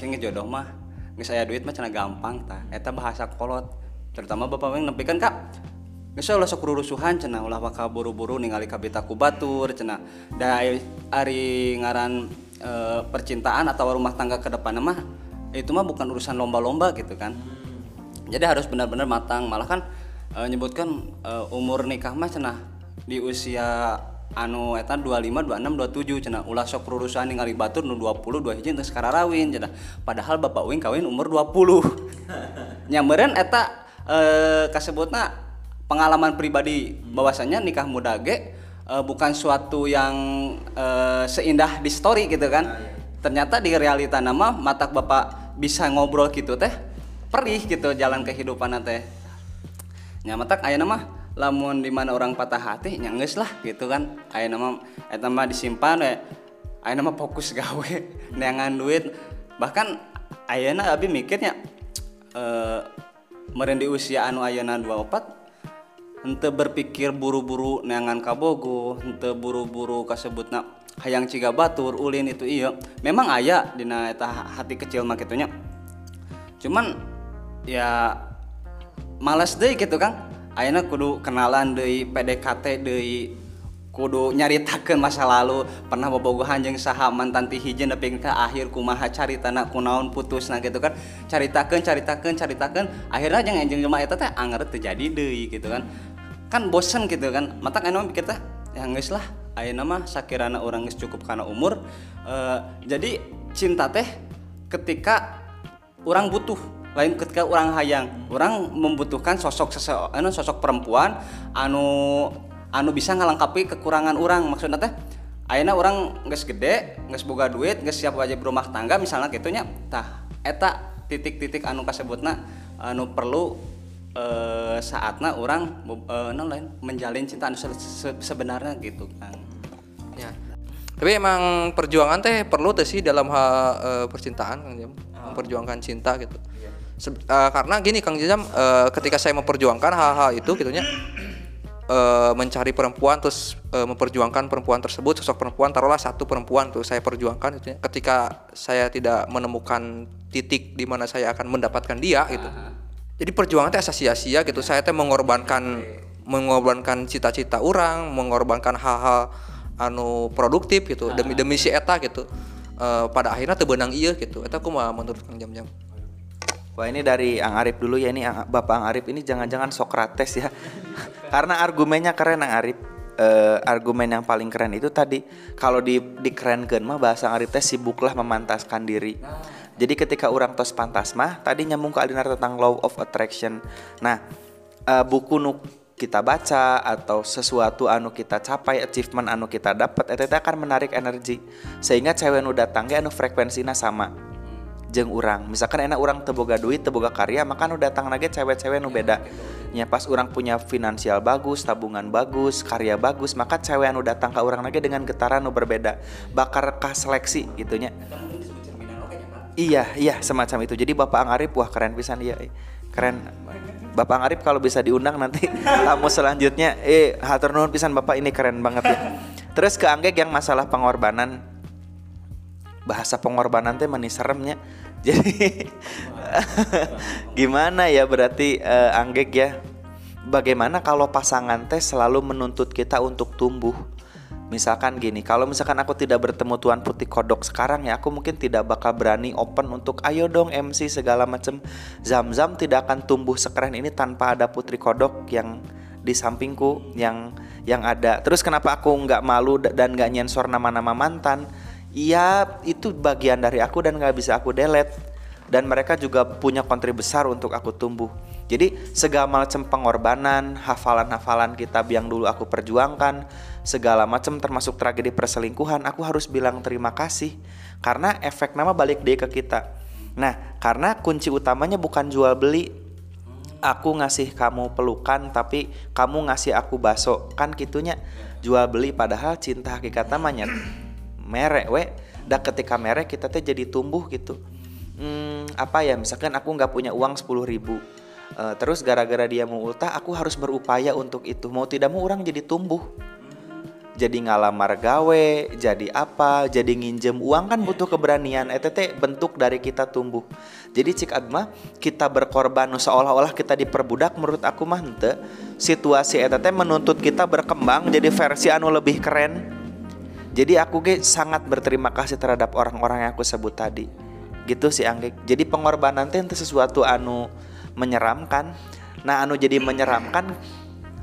Kenge jodoh mah geus aya duit mah cenah gampang tah eta bahasa kolot terutama bapak wing nepikeun kak Geus ulah sok rurusuhan cenah ulah bakal buru-buru ningali kabita ku batur cenah da ari ngaran eh, percintaan atau rumah tangga ke depan mah itu mah bukan urusan lomba-lomba gitu kan. Jadi harus benar-benar matang. Malah kan eh, nyebutkan eh, umur nikah mah cenah di usia anu eta 25 26 27 cenah ulah sok rurusan ningali batur nu 20 dua hiji teu rawin cenah. Padahal bapak uing kawin umur 20 [laughs] nyameureun eta eh, kasebutna pengalaman pribadi bahwasanya nikah muda ge eh, bukan suatu yang eh, seindah di story gitu kan. Ternyata di realita nama matak bapak bisa ngobrol gitu teh perih gitu jalan kehidupan teh. Nya matak aya nama lamun di mana orang patah hati nya geus lah gitu kan. Aya nama eta mah disimpan we aya nama fokus [laughs] gawe neangan duit. Bahkan ayeuna abi mikirnya eh meureun di usia anu ayeuna 24 ente berpikir buru-buru neangan kabogo ente buru-buru kasebutna hayang ciga batur ulin itu iya. Memang aya dina eta hati kecil mah kitunya. Cuman ya males deh gitu kan ayeuna kudu kenalan deui PDKT deui kudu nyaritakeun masa lalu. Pernah bobogohan jeung saha mantan ti hiji nepi ka akhir kumaha caritana kunaon putusna gitu kan. Caritakeun caritakeun caritakeun. Akhirnya jeung enjing jelema eta teh anger terjadi deui gitu kan kan bosen gitu kan. Matak anu mikir teh ya geus lah ayeuna mah sakirana urang geus cukup kana umur. Eh, jadi cinta teh ketika orang butuh lain ketika orang hayang. Orang membutuhkan sosok sese anu sosok perempuan anu anu bisa ngalengkapi kekurangan orang maksudnya teh ayeuna orang geus gede geus boga duit geus siap wajib rumah tangga misalnya gitunya tah eta titik-titik anu kasebutna anu perlu eh, saatna orang eh, non lain menjalin cinta anu se- se- sebenarnya gitu kan Ya. Tapi emang perjuangan teh perlu teh sih dalam hal eh, percintaan Kang Jam. Memperjuangkan cinta gitu. Se- eh, karena gini Kang Jam eh, ketika saya memperjuangkan hal-hal itu gitunya mencari perempuan terus memperjuangkan perempuan tersebut sosok perempuan taruhlah satu perempuan tuh saya perjuangkan gitu ya. ketika saya tidak menemukan titik di mana saya akan mendapatkan dia gitu jadi perjuangan teh sia-sia gitu. Saya teh mengorbankan mengorbankan cita-cita orang mengorbankan hal-hal anu produktif gitu demi demi si eta gitu. Eh, pada akhirnya teu beunang ieu gitu. Eta kumaha menurut Kang Jam-Jam. Wah ini dari Ang Arif dulu ya. Ini Bapak Ang Arif ini jangan-jangan Sokrates ya. [laughs] Karena argumennya keren Ang Arif. Eh, argumen yang paling keren itu tadi kalau di dikerenkeun mah bahasa Ang Arif teh sibuklah memantaskan diri. Jadi ketika orang tos pantas mah tadi nyambung ke alinar tentang law of attraction. Nah, eh, buku nu kita baca atau sesuatu anu kita capai achievement anu kita dapat eta teh akan menarik energi. Sehingga cewek nu datang ge anu frekuensinya sama. Jeng urang. Misalkan enak orang teboga duit teboga karya maka nu datang lagi cewek-cewek nu beda. nya pas orang punya finansial bagus tabungan bagus karya bagus maka cewek anu datang ke orang lagi dengan getaran nu berbeda. Bakar ka seleksi gitunya iya iya semacam itu. Jadi bapak Ang Arif wah keren pisan iya eh. keren. Bapak Ang Arif kalau bisa diundang nanti [laughs] tamu selanjutnya. Eh hatur nuhun pisan bapak ini keren banget ya. Terus ke Anggek yang masalah pengorbanan. Bahasa pengorbanan teh meni seremnya [laughs] jadi [laughs] gimana ya berarti eh, Anggek ya? Bagaimana kalau pasangan teh selalu menuntut kita untuk tumbuh misalkan gini kalau misalkan aku tidak bertemu Tuan Putih Kodok sekarang ya aku mungkin tidak bakal berani open untuk ayo dong MC segala macam Zam-Zam tidak akan tumbuh sekeren ini tanpa ada Putri Kodok yang di sampingku yang yang ada terus kenapa aku nggak malu da- dan nggak nyensor nama-nama mantan Iya, itu bagian dari aku dan nggak bisa aku delete. Dan mereka juga punya kontribusi besar untuk aku tumbuh. Jadi segala macam pengorbanan, hafalan-hafalan kitab yang dulu aku perjuangkan, segala macam termasuk tragedi perselingkuhan, aku harus bilang terima kasih. Karena efek nama balik deh ke kita. Nah, karena kunci utamanya bukan jual beli, aku ngasih kamu pelukan tapi kamu ngasih aku baso kan gitunya jual beli padahal cinta hakikat namanya merek we. Dan ketika merek kita teh jadi tumbuh gitu. Hmm, apa ya misalkan aku nggak punya uang sepuluh ribu Eh, terus gara-gara dia mau ultah aku harus berupaya untuk itu mau tidak mau orang jadi tumbuh jadi ngalamar gawe, jadi apa, jadi nginjem uang kan butuh keberanian. ETT bentuk dari kita tumbuh. Jadi cik adma kita berkorban seolah-olah kita diperbudak menurut aku mah hente. Situasi ETT menuntut kita berkembang jadi versi anu lebih keren. Jadi aku ge sangat berterima kasih terhadap orang-orang yang aku sebut tadi. Gitu sih Anggek. Jadi pengorbanan teh sesuatu anu menyeramkan. Nah, anu jadi menyeramkan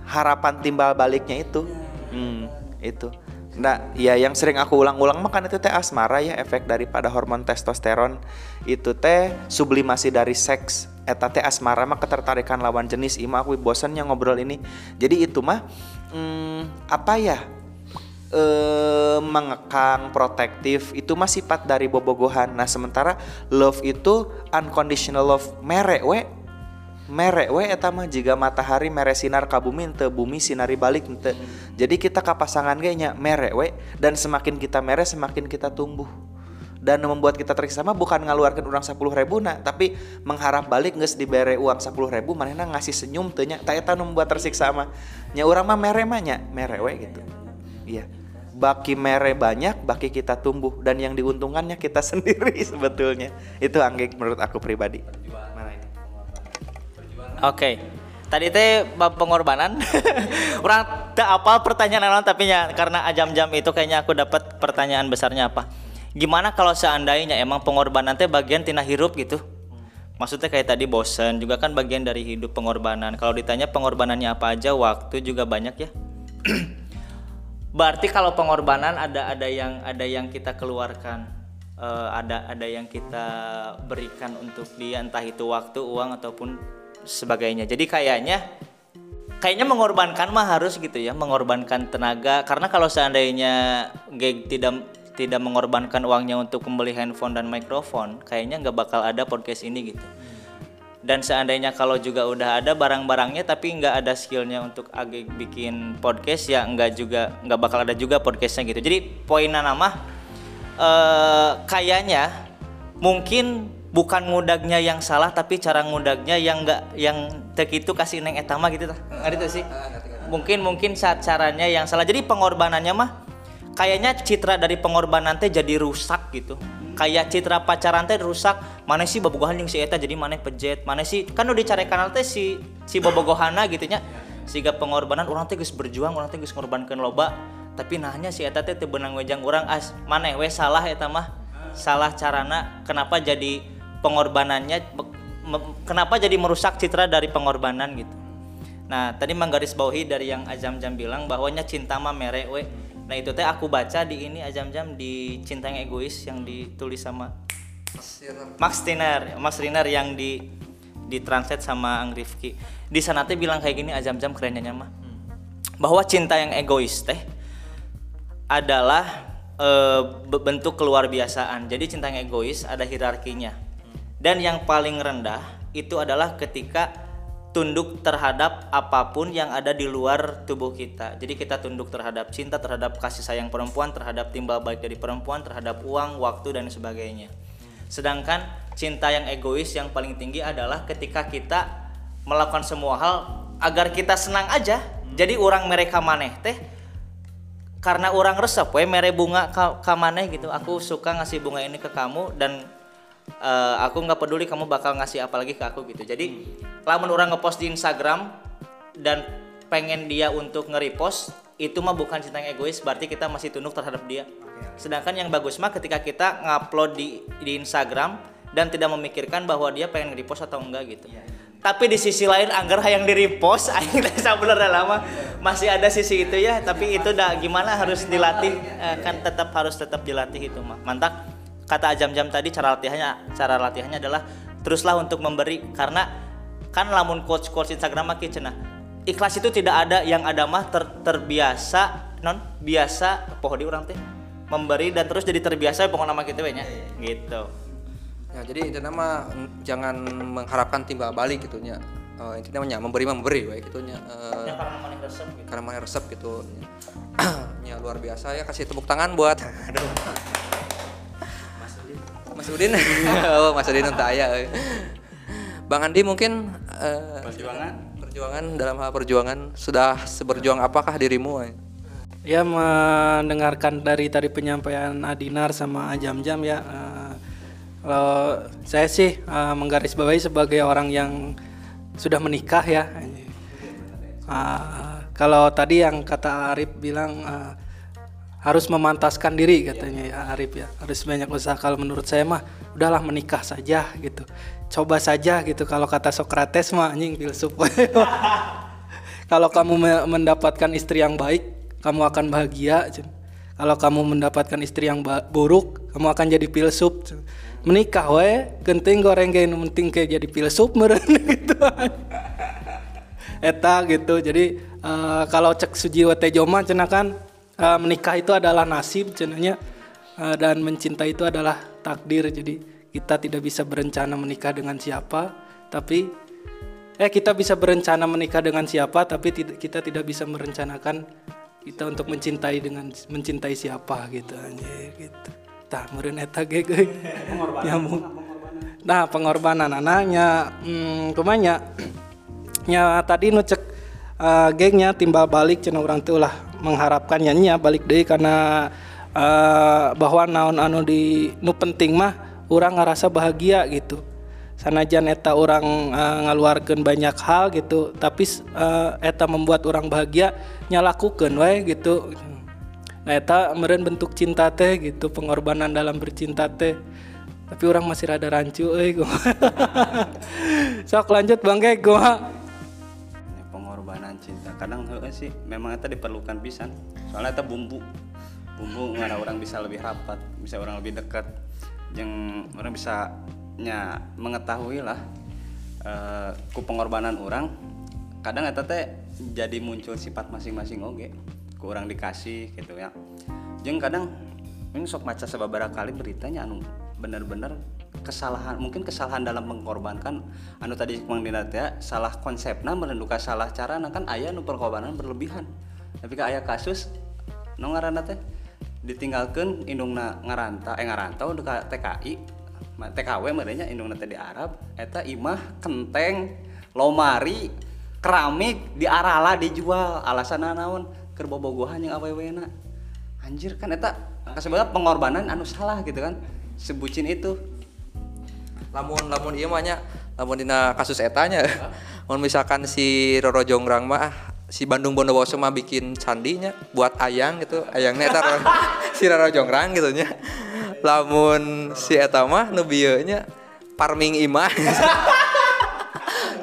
harapan timbal baliknya itu. Hmm, itu. Nah, ya yang sering aku ulang-ulang makan itu teh asmara ya efek daripada hormon testosteron. Itu teh sublimasi dari seks. Eta teh asmara mah ketertarikan lawan jenis. Ima aku bosannya ngobrol ini. Jadi itu mah hmm, apa ya? Eh mengekang protektif. Itu mah sifat dari bobogohan. Nah sementara love itu unconditional love merek we merek we eta mah jika matahari mere sinar ka bumi teu bumi sinari balik teu. Jadi kita ka pasangan ge nya merek we. Dan semakin kita mere semakin kita tumbuh. Dan membuat kita terkesama bukan ngaluarkan uang sepuluh ribu nah tapi mengharap balik nges dibere uang sepuluh ribu manehna ngasih senyum tanya tak eta membuat tersiksa mah. Nya orang mah mere mah nya mere we gitu. Iya. Baki mere banyak baki kita tumbuh. Dan yang diuntungkannya kita [laughs] sendiri sebetulnya. Itu anggek menurut aku pribadi Oke. Tadi teh bab pengorbanan. [laughs] Orang tak apa pertanyaan naon tapi nya karena jam-jam itu kayaknya aku dapat pertanyaan besarnya apa. Gimana kalau seandainya emang pengorbanan teh bagian tina hirup gitu? Maksudnya kayak tadi bosen juga kan bagian dari hidup pengorbanan. Kalau ditanya pengorbanannya apa aja, waktu juga banyak ya. [clears throat] Berarti kalau pengorbanan ada ada yang ada yang kita keluarkan. Eh, ada ada yang kita berikan untuk dia entah itu waktu, uang ataupun sebagainya. Jadi kayaknya kayaknya mengorbankan mah harus gitu ya, mengorbankan tenaga karena kalau seandainya gig tidak tidak mengorbankan uangnya untuk membeli handphone dan mikrofon, kayaknya nggak bakal ada podcast ini gitu. Dan seandainya kalau juga udah ada barang-barangnya tapi nggak ada skillnya untuk agak bikin podcast ya nggak juga nggak bakal ada juga podcastnya gitu. Jadi poinnya nama eh kayaknya mungkin bukan ngudagnya yang salah tapi cara ngudagnya yang enggak yang tek itu kasih neng etama gitu tah. Ngerti tuh sih? Mungkin mungkin saat caranya yang salah. Jadi pengorbanannya mah kayaknya citra dari pengorbanan teh jadi rusak gitu. Kayak citra pacaran teh rusak. Mana sih bobogohan yang si eta jadi mana pejet mana sih? Kan udah dicarekan teh si si bobogohana gitu nya. Sehingga pengorbanan orang teh geus berjuang orang teh geus ngorbankeun loba. Tapi nahnya si eta teh teu beunang wejang urang as maneh we salah eta mah? Salah carana kenapa jadi pengorbanannya kenapa jadi merusak citra dari pengorbanan gitu? Nah tadi menggaris bawahi dari yang Azam Jam bilang bahwanya cinta mah mere we. Nah itu teh aku baca di ini Azam Jam di cinta yang egois yang ditulis sama Max Tiner Max Riner yang di ditranslate sama Ang Rifki di sana teh bilang kayak gini Azam Jam kerennya mah. Bahwa cinta yang egois teh adalah be- bentuk keluar biasaan. Jadi cinta yang egois ada hierarkinya. Dan yang paling rendah itu adalah ketika tunduk terhadap apa pun yang ada di luar tubuh kita. Jadi kita tunduk terhadap cinta, terhadap kasih sayang perempuan, terhadap timbal balik dari perempuan, terhadap uang, waktu dan sebagainya. Sedangkan cinta yang egois yang paling tinggi adalah ketika kita melakukan semua hal agar kita senang aja. Jadi orang mereka maneh teh karena orang resep we mere bunga ka, ka maneh gitu aku suka ngasih bunga ini ke kamu dan eh, aku nggak peduli kamu bakal ngasih apa lagi ke aku gitu. Jadi lamun orang ngepost di Instagram dan pengen dia untuk nge-repost itu mah bukan cinta yang egois berarti kita masih tunduk terhadap dia. Sedangkan yang bagus mah ketika kita ngupload di di Instagram dan tidak memikirkan bahwa dia pengen nge-repost atau enggak gitu. Tapi di sisi lain anggar yang di repost aing [laughs] sabenerna lama. Masih ada sisi itu ya tapi itu udah gimana harus dilatih Eh, kan tetap harus tetap dilatih itu mah mantap kata jam-jam tadi cara latihannya cara latihannya adalah teruslah untuk memberi karena kan lamun coach coach Instagram mah cenah ikhlas itu tidak ada yang ada mah ter- terbiasa non biasa poho di orang teh memberi dan terus jadi terbiasa pokoknya nama kita we nya gitu Ya, jadi intinya mah mm, jangan mengharapkan timbal balik gitu nya. Eh, intinya mah nya memberi memberi we gitu nya. Ya, karena mana resep gitu. karena mana resep gitu. [clears throat] ya luar biasa ya kasih tepuk tangan buat [laughs] aduh. Mas Udin. [laughs] oh, Mas Udin entah ya. Bang Andi mungkin eh, Perjuangan. perjuangan dalam hal perjuangan sudah seberjuang apakah dirimu? eh? Ya mendengarkan dari tadi penyampaian Adinar sama Jam-Jam ya. eh, kalau saya sih eh, menggarisbawahi sebagai orang yang sudah menikah ya. Eh, kalau tadi yang kata Arif bilang eh, harus memantaskan diri katanya ya Arif ya. Harus banyak usaha. Kalau menurut saya mah udahlah menikah saja gitu. Coba saja gitu. Kalau kata Socrates mah anjing filsuf. [laughs] Kalau kamu me- mendapatkan istri yang baik, kamu akan bahagia. Kalau kamu mendapatkan istri yang buruk, kamu akan jadi filsuf. Menikah we, genting goreng kayak penting kayak jadi filsuf meren [laughs] gitu. Eta gitu. Jadi eh, kalau cek Sujiwo Tejo mah cenah eh, menikah itu adalah nasib cenanya Eh, dan mencinta itu adalah takdir. Jadi kita tidak bisa berencana menikah dengan siapa, tapi eh kita bisa berencana menikah dengan siapa tapi tidak kita tidak bisa merencanakan kita untuk mencintai dengan mencintai siapa gitu anjir gitu. Tah meureun eta ge ge. Nyambung. Nah pengorbanan anaknya hmm, kumanya. Nya tadi nu cek eh, gengnya timbal balik cenah urang teh ulah mengharapkan nya balik deui karena eh, bahwa naon anu di nu penting mah urang ngerasa bahagia gitu. Sanajan eta orang uh, ngaluarkeun banyak hal gitu tapi uh, eta membuat orang bahagia nyalakukeun wae gitu. Nah eta meureun bentuk cinta teh gitu pengorbanan dalam bercinta teh. Tapi orang masih rada rancu euy [laughs] sok lanjut bang Ge gua pengorbanan cinta. Kadang heueuh sih memang itu diperlukan pisan. Soalnya itu bumbu. Bumbu mana orang bisa lebih rapat bisa orang lebih dekat. Yang orang bisa nya mengetahui lah eh, ku pengorbanan orang. Kadang eta teh jadi muncul sifat masing-masing oge ku orang dikasih gitu ya. Jeung kadang ini sok maca sababaraha kali beritanya anu bener-bener kesalahan mungkin kesalahan dalam mengorbankan anu tadi Mang Dina teh ya, salah konsepna merenduka salah cara kan aya nu pengorbanan berlebihan. Tapi ka aya kasus nu ngaranna teh ditinggalkeun indungna ngaranta eh ngarantau ka TKI TKW merenya indungna teh di Arab eta imah kenteng lomari keramik diarala dijual alasan naon keur bobogohan yang awewena anjir kan eta sebenarnya pengorbanan anu salah gitu kan sebucin itu lamun lamun iya mah nya. Lamun dina kasus etanya. Mun misalkan si Roro Jonggrang mah ah, si Bandung Bondowoso mah bikin candinya buat ayang gitu. Ayangnya eta Roro- [laughs] si Roro Jonggrang gitu nya. Lamun si eta mah nu bieu nya farming imah. [laughs]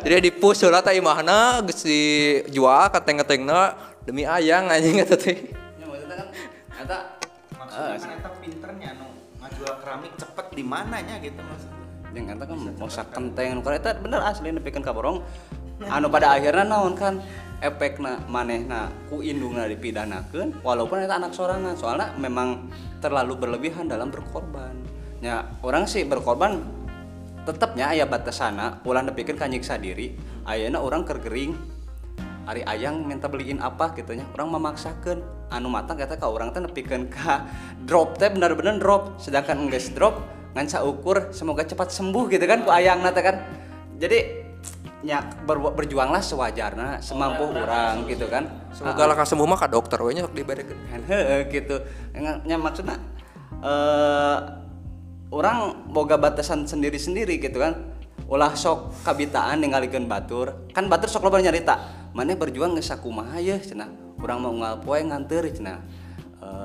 Jadi di push heula teh imahna geus dijual ka teng-tengna demi ayang anjing eta teh. Ya maksudnya kan eta maksudnya kan eta pinternya nu ngajual keramik cepet di mananya gitu maksudnya yang eta kan mosak kenteng nu eta bener asli nepikeun ka borong. Anu pada akhirnya naon kan efekna manehna ku indungna dipidanakeun walaupun eta anak sorangan soalnya memang terlalu berlebihan dalam berkorban. Ya orang sih berkorban tetapnya aya batasana ulah nepikeun ka nyiksa diri ayeuna orang kergering Ari ayang minta beliin apa? Gitu nya. Orang memaksakan anu matang kata ka orang teh nepikeun ka drop teh bener-bener drop sedangkan geus drop ngan ukur semoga cepat sembuh gitu kan ku ayang teh kan. Jadi nya ber- berjuanglah sewajarna semampu orang gitu kan. Semoga lah sembuh mah ka dokter we nya sok gitu. Nya- nya maksudna eh orang boga batasan sendiri-sendiri gitu kan. Ulah sok kabitaan ningalikeun batur. Kan batur sok loba nyarita maneh berjuang geus sakumaha ye cenah. Urang mau unggal poe nganteur cenah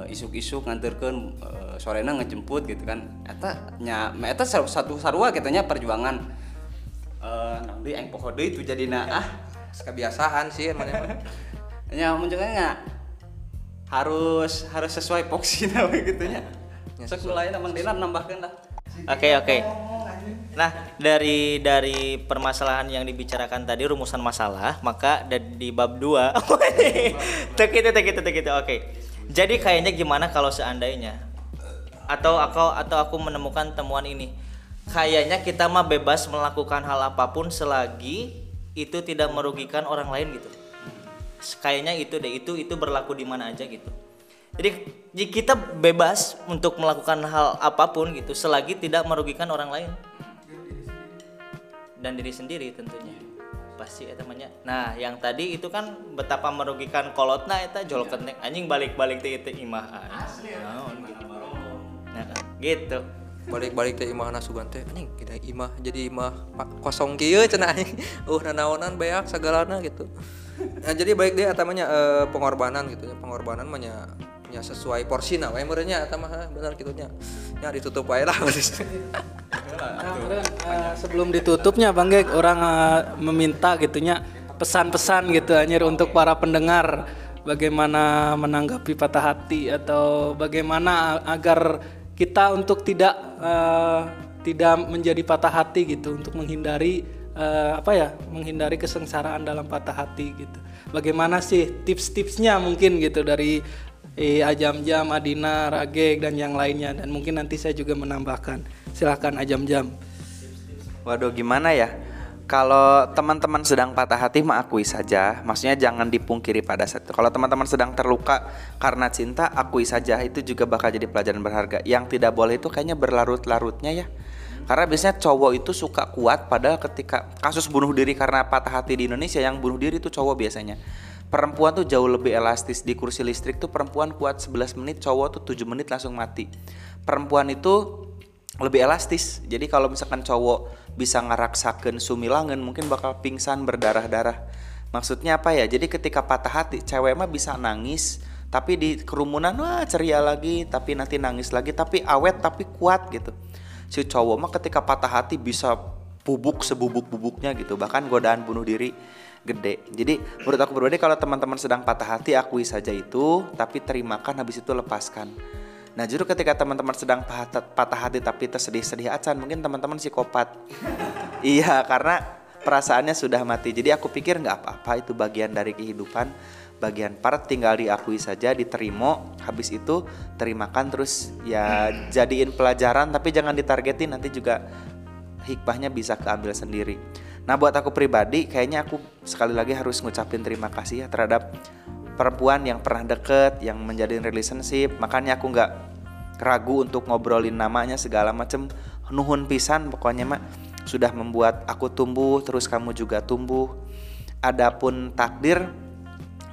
isuk-isuk nganterkeun eh, sorena ngejemput gitu kan. Eta nya eta satu sarua gitu nya perjuangan. Eh naon deui aing poho deui itu jadina ah kebiasaan sih emang emang. [laughs] Nya munculnya nggak harus harus sesuai poksina [laughs] we gitu nya. Sok mulai emang dina nambahkeun lah. Oke oke. Nah dari dari permasalahan yang dibicarakan tadi rumusan masalah maka di bab 2 tek itu tek itu tek itu oke. Jadi kayaknya gimana kalau seandainya? Atau aku atau aku menemukan temuan ini? Kayaknya kita mah bebas melakukan hal apa pun selagi itu tidak merugikan orang lain gitu. Kayaknya itu deh itu itu berlaku di mana aja gitu. Jadi kita bebas untuk melakukan hal apa pun gitu selagi tidak merugikan orang lain. Dan diri sendiri tentunya pasti eta namanya. Nah, yang tadi itu kan betapa merugikan kolotna eta jol kenek anjing balik-balik teh itu imah aing. Naon gitu. Nah, gitu. balik-balik teh imah sugan teh anjing kita imah jadi imah pak kosong kieu [laughs] cenah anjing uh nanaonan beak sagalana gitu [laughs] nah jadi baik dia atamanya eh, pengorbanan gitu ya pengorbanan mah nya sesuai porsi nah we meureunnya eta mah bener gitu nya nya ditutup wae lah [laughs] Nah, eh, sebelum ditutupnya Bang Gek orang eh, meminta gitunya pesan-pesan gitu anjir untuk para pendengar bagaimana menanggapi patah hati atau bagaimana agar kita untuk tidak eh, tidak menjadi patah hati gitu untuk menghindari eh, apa ya menghindari kesengsaraan dalam patah hati gitu. Bagaimana sih tips-tipsnya mungkin gitu dari eh, Ajam Jam, Adina, Ragek dan yang lainnya dan mungkin nanti saya juga menambahkan. Silahkan Ajam Jam. Waduh gimana ya? Kalau teman-teman sedang patah hati mah akui saja. Maksudnya jangan dipungkiri pada saat itu. Kalau teman-teman sedang terluka karena cinta, akui saja. Itu juga bakal jadi pelajaran berharga. Yang tidak boleh itu kayaknya berlarut-larutnya ya. Karena biasanya cowok itu suka kuat padahal ketika kasus bunuh diri karena patah hati di Indonesia yang bunuh diri itu cowok biasanya. Perempuan tuh jauh lebih elastis di kursi listrik tuh perempuan kuat 11 menit, cowok tuh 7 menit langsung mati. Perempuan itu lebih elastis. Jadi kalau misalkan cowok bisa ngaraksakeun sumilangan mungkin bakal pingsan berdarah-darah. Maksudnya apa ya? Jadi ketika patah hati, cewek mah bisa nangis tapi di kerumunan wah ceria lagi, tapi nanti nangis lagi tapi awet tapi kuat gitu. Si cowok mah ketika patah hati bisa bubuk sebubuk-bubuknya gitu. Bahkan godaan bunuh diri gede. Jadi menurut aku pribadi kalau teman-teman sedang patah hati akui saja itu, tapi terimakan habis itu lepaskan. Nah justru ketika teman-teman sedang patah, hati tapi tersedih-sedih acan mungkin teman-teman psikopat. [laughs] iya karena perasaannya sudah mati. Jadi aku pikir nggak apa-apa itu bagian dari kehidupan. Bagian part tinggal diakui saja, diterima. Habis itu terimakan terus ya jadiin pelajaran tapi jangan ditargetin nanti juga hikmahnya bisa keambil sendiri. Nah buat aku pribadi kayaknya aku sekali lagi harus ngucapin terima kasih ya terhadap perempuan yang pernah deket, yang menjadi relationship. Makanya aku nggak ragu untuk ngobrolin namanya segala macem. Nuhun pisan pokoknya mak sudah membuat aku tumbuh, terus kamu juga tumbuh. Adapun takdir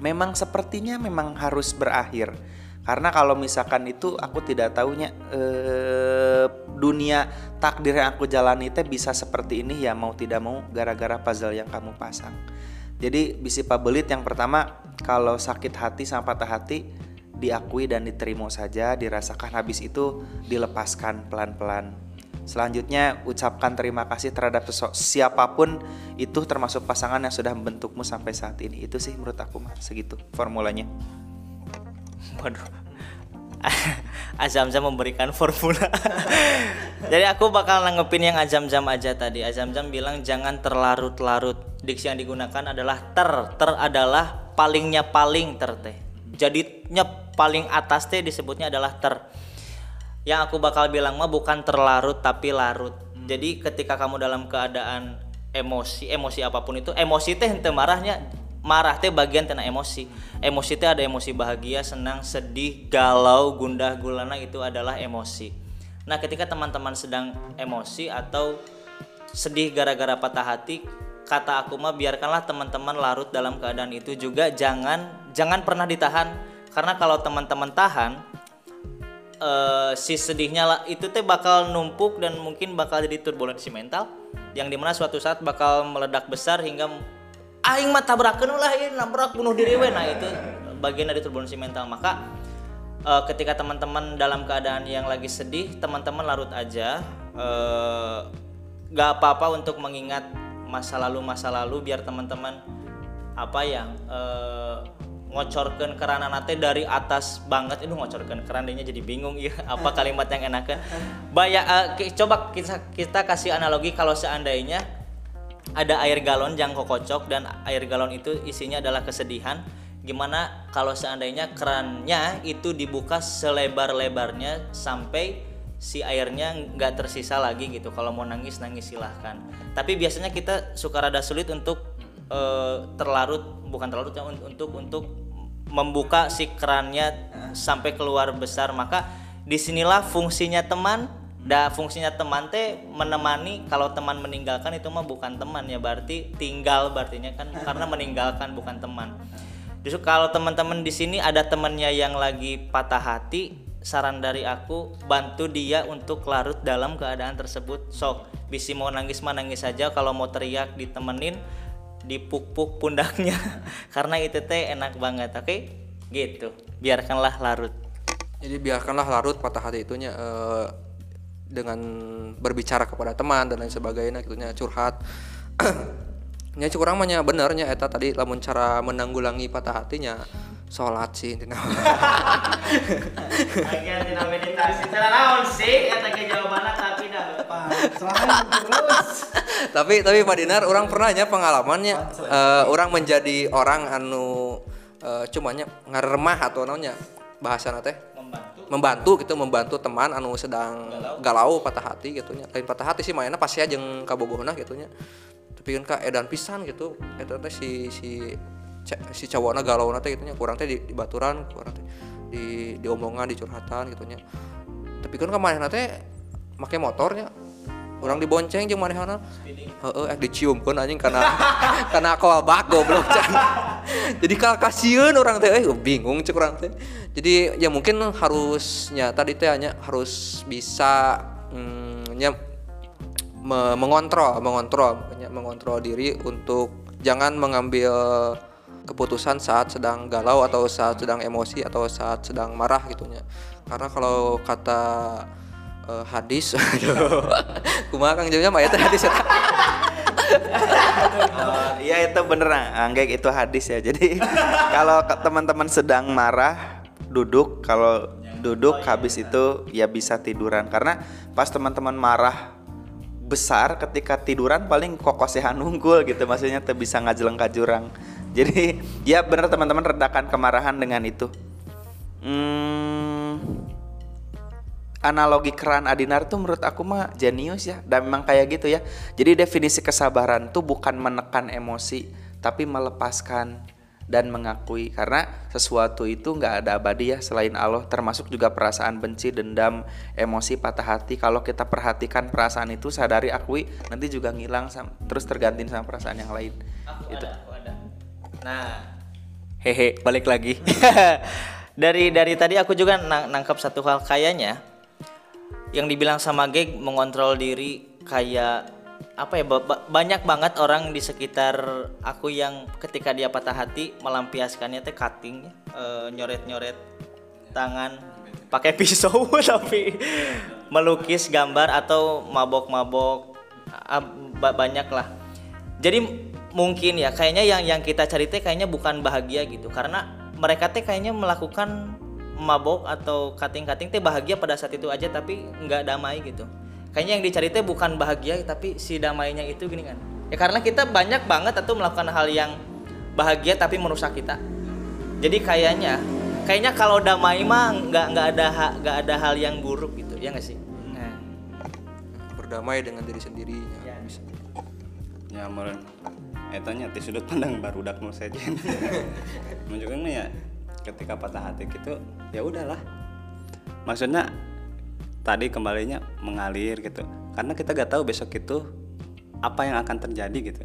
memang sepertinya memang harus berakhir. Karena kalau misalkan itu aku tidak tahunya eh, dunia takdir yang aku jalani teh bisa seperti ini ya mau tidak mau gara-gara puzzle yang kamu pasang. Jadi bisi pabelit yang pertama kalau sakit hati sama patah hati diakui dan diterima saja, dirasakan habis itu dilepaskan pelan-pelan. Selanjutnya ucapkan terima kasih terhadap sosok siapa pun itu termasuk pasangan yang sudah membentukmu sampai saat ini. Itu sih menurut aku mah segitu formulanya. Waduh. [laughs] Azam-Zam memberikan formula. [laughs] Jadi aku bakal nanggepin yang Azam-Zam aja tadi. Azam-Zam bilang jangan terlarut-larut. Diksi yang digunakan adalah ter. Ter adalah palingnya paling ter teh. Jadinya paling atas teh disebutnya adalah ter. Yang aku bakal bilang mah bukan terlarut tapi larut. Jadi ketika kamu dalam keadaan emosi, emosi apa pun itu, emosi teh ente marahnya marah teh bagian tena emosi. Emosi teh ada emosi bahagia, senang, sedih, galau, gundah gulana itu adalah emosi. Nah, ketika teman-teman sedang emosi atau sedih gara-gara patah hati, kata aku mah biarkanlah teman-teman larut dalam keadaan itu juga jangan jangan pernah ditahan karena kalau teman-teman tahan eh, si sedihnya lah itu teh bakal numpuk dan mungkin bakal jadi turbulensi mental yang di mana suatu saat bakal meledak besar hingga aing mah tabrakeun lah ini nabrak bunuh diri we. Nah itu bagian dari turbulensi mental. Maka eh, ketika teman-teman dalam keadaan yang lagi sedih teman-teman larut aja eh, gak apa-apa untuk mengingat masa lalu masa lalu biar teman-teman apa ya eh, ngocorkan kerana nate dari atas banget. Itu ngocorkan kerannya jadi bingung ya [laughs] apa kalimat yang Baya, eh, ki- coba kita kita kasih analogi kalau seandainya ada air galon yang kokocok dan air galon itu isinya adalah kesedihan. Gimana kalau seandainya kerannya itu dibuka selebar-lebarnya sampai si airnya nggak tersisa lagi gitu. Kalau mau nangis nangis silahkan. Tapi biasanya kita suka rada sulit untuk eh, terlarut bukan terlarut ya un- untuk untuk membuka si kerannya sampai keluar besar. Maka di sinilah fungsinya teman da fungsinya teman teh menemani kalau teman meninggalkan itu mah bukan teman ya berarti tinggal berartinya kan karena meninggalkan bukan teman. Justru kalau teman-teman di sini ada temannya yang lagi patah hati saran dari aku bantu dia untuk larut dalam keadaan tersebut. Sok bisi mau nangis mah nangis saja kalau mau teriak ditemenin dipuk-puk pundaknya. [laughs] Karena itu teh enak banget oke? Gitu biarkanlah larut. Jadi biarkanlah larut patah hati itunya eh, dengan berbicara kepada teman dan lain sebagainya gitunya curhat. [clears throat] nya kurang mah nya benernya eta tadi lamun cara menanggulangi patah hatinya salat sih intina. [laughs] Bagian tina meditasi cara naon sih eta ge jawabanna tapi dah Soalnya terus. [laughs] tapi tapi Pak Dinar orang pernahnya pengalamannya eh, orang menjadi orang anu eh, cumanya ngaremah atau namanya bahasa teh membantu gitu membantu teman anu sedang galau, patah hati gitu nya. Lain patah hati sih mainnya pasti aja kabogohna gitu nya. Tapi kan kak edan pisan gitu eta teh si si si cowokna galau teh gitu nya. Kurang teh di, di baturan kurang teh di di omongan di curhatan gitu nya. Tapi kan kemarin teh make motornya orang dibonceng jeung manehana heeh eh diciumkeun anjing karena [laughs] karena aku bak goblok can [laughs] jadi kasieun orang teh. Eh bingung cek orang teh. Jadi ya mungkin harusnya tadi teh hanya harus bisa mm, nya me- mengontrol mengontrol nya, mengontrol diri untuk jangan mengambil keputusan saat sedang galau atau saat sedang emosi atau saat sedang marah gitunya. Karena kalau kata eh, hadis. [laughs] Kumaha Kang Jomnya mah eta hadis eta Oh, Iya itu bener Anggek itu hadis ya. Jadi kalau teman-teman sedang marah duduk. Kalau duduk habis itu ya bisa tiduran. Karena pas teman-teman marah besar ketika tiduran paling kokosehan unggul gitu. Maksudnya tuh bisa ngajeleng ka jurang. Jadi ya bener teman-teman redakan kemarahan dengan itu. Hmm, analogi keran Adinar tuh menurut aku mah jenius ya. Dan memang kayak gitu ya. Jadi definisi kesabaran tuh bukan menekan emosi tapi melepaskan dan mengakui. Karena sesuatu itu nggak ada abadi ya selain Allah. Termasuk juga perasaan benci dendam emosi patah hati. Kalau kita perhatikan perasaan itu sadari akui nanti juga ngilang sam- terus tergantiin sama perasaan yang lain. Aku Itu. ada, aku ada. Nah, hehe, balik lagi. [laughs] dari dari tadi aku juga nang- nangkap satu hal kayaknya yang dibilang sama Geg mengontrol diri kayak apa ya ba- ba- banyak banget orang di sekitar aku yang ketika dia patah hati melampiaskannya teh cutting nyoret nyoret tangan pakai pisau [laughs] tapi melukis gambar atau mabok-mabok ah, ba- banyak lah. Jadi mungkin ya kayaknya yang yang kita cari teh kayaknya bukan bahagia gitu karena mereka teh kayaknya melakukan mabok atau cutting-cutting teh bahagia pada saat itu aja tapi nggak damai gitu. Kayaknya yang dicari teh bukan bahagia tapi si damainya itu gini kan. Ya karena kita banyak banget atau melakukan hal yang bahagia tapi merusak kita. Jadi kayaknya kayaknya kalau damai mah nggak nggak ada nggak ada hal yang buruk gitu ya nggak sih? Nah, berdamai dengan diri sendirinya Ya. bisa. Ya meren. Etanya di sudut pandang baru dak nu saja [laughs] menunjukkan ya ketika patah hati gitu ya udahlah. Maksudnya tadi kembalinya mengalir gitu. Karena kita gak tahu besok itu apa yang akan terjadi gitu.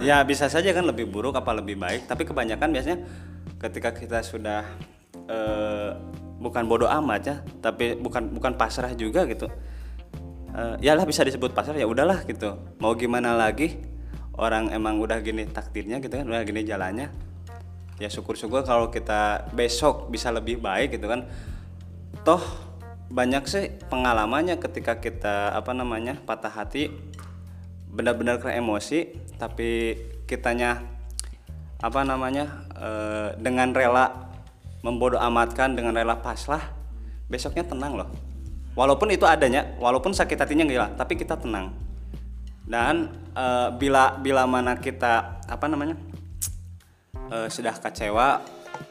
Ya bisa saja kan lebih buruk apa lebih baik. Tapi kebanyakan biasanya ketika kita sudah eh, bukan bodoh amat ya tapi bukan bukan pasrah juga gitu. Eh, ya lah bisa disebut pasar ya udahlah gitu. Mau gimana lagi? Orang emang udah gini takdirnya gitu kan udah gini jalannya ya syukur-syukur kalau kita besok bisa lebih baik gitu kan. Toh banyak sih pengalamannya ketika kita apa namanya patah hati benar-benar kena emosi tapi kitanya apa namanya eh, dengan rela membodoh amatkan dengan rela pasrah besoknya tenang loh. Walaupun itu adanya walaupun sakit hatinya gila tapi kita tenang. Dan eh, bila bila mana kita apa namanya eh, sudah kecewa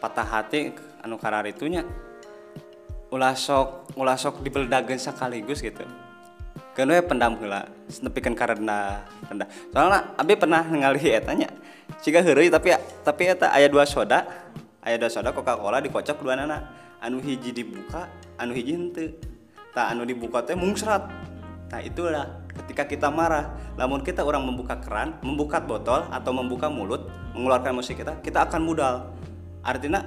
patah hati anu karar itunya ulah sok ulah sok dibeledageun sekaligus gitu. Kan we pendam heula nepikeun karena rendah soalnya abi pernah ningali eta nya. Siga heureuy tapi tapi eta aya dua soda. Aya dua soda coca cola dikocok dua nana. Anu hiji dibuka anu hiji henteu. Tak anu dibuka teh mungsrat. Nah itulah ketika kita marah namun kita orang membuka keran membuka botol atau membuka mulut mengeluarkan emosi kita kita akan mudal. Artinya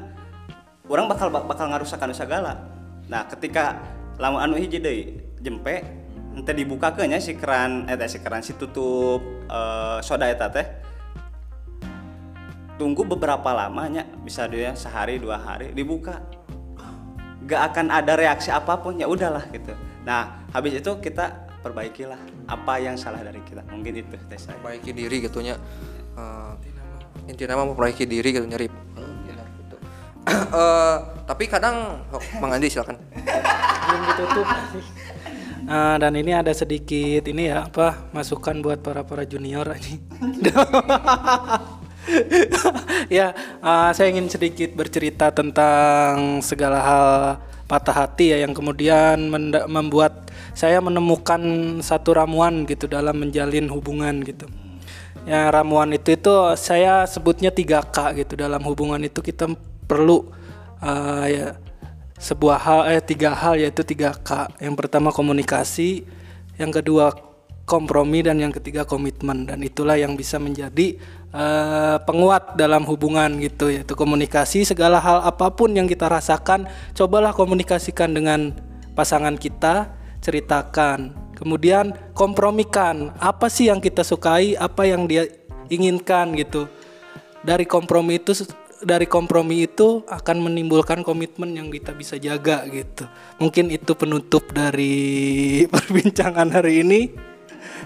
orang bakal bakal ngarusak anu segala. Nah ketika lamun anu hiji deui jempe ente dibuka nya si keran eta si keran si tutup eh, soda eta teh tunggu beberapa lamanya bisa dia sehari dua hari dibuka. Gak akan ada reaksi apa pun ya udahlah gitu. Nah habis itu kita perbaikilah apa yang salah dari kita mungkin itu teh saya Perbaiki diri gitunya. Eh, intinya mah memperbaiki diri gitu nyerip. gitu. Eh, tapi kadang oh, Mang Andi silakan. belum ditutup Eh, dan ini ada sedikit ini ya apa masukan buat para para junior ini [laughs] ya eh, saya ingin sedikit bercerita tentang segala hal patah hati ya yang kemudian membuat saya menemukan satu ramuan gitu dalam menjalin hubungan gitu. Ya ramuan itu itu saya sebutnya 3K gitu. Dalam hubungan itu kita perlu eh, ya sebuah hal eh tiga hal yaitu 3K. Yang pertama komunikasi, yang kedua kompromi dan yang ketiga komitmen. Dan itulah yang bisa menjadi eh, penguat dalam hubungan gitu yaitu komunikasi. Segala hal apa pun yang kita rasakan cobalah komunikasikan dengan pasangan kita ceritakan kemudian kompromikan apa sih yang kita sukai apa yang dia inginkan gitu dari kompromi itu dari kompromi itu akan menimbulkan komitmen yang kita bisa jaga gitu. Mungkin itu penutup dari [laughs] perbincangan hari ini.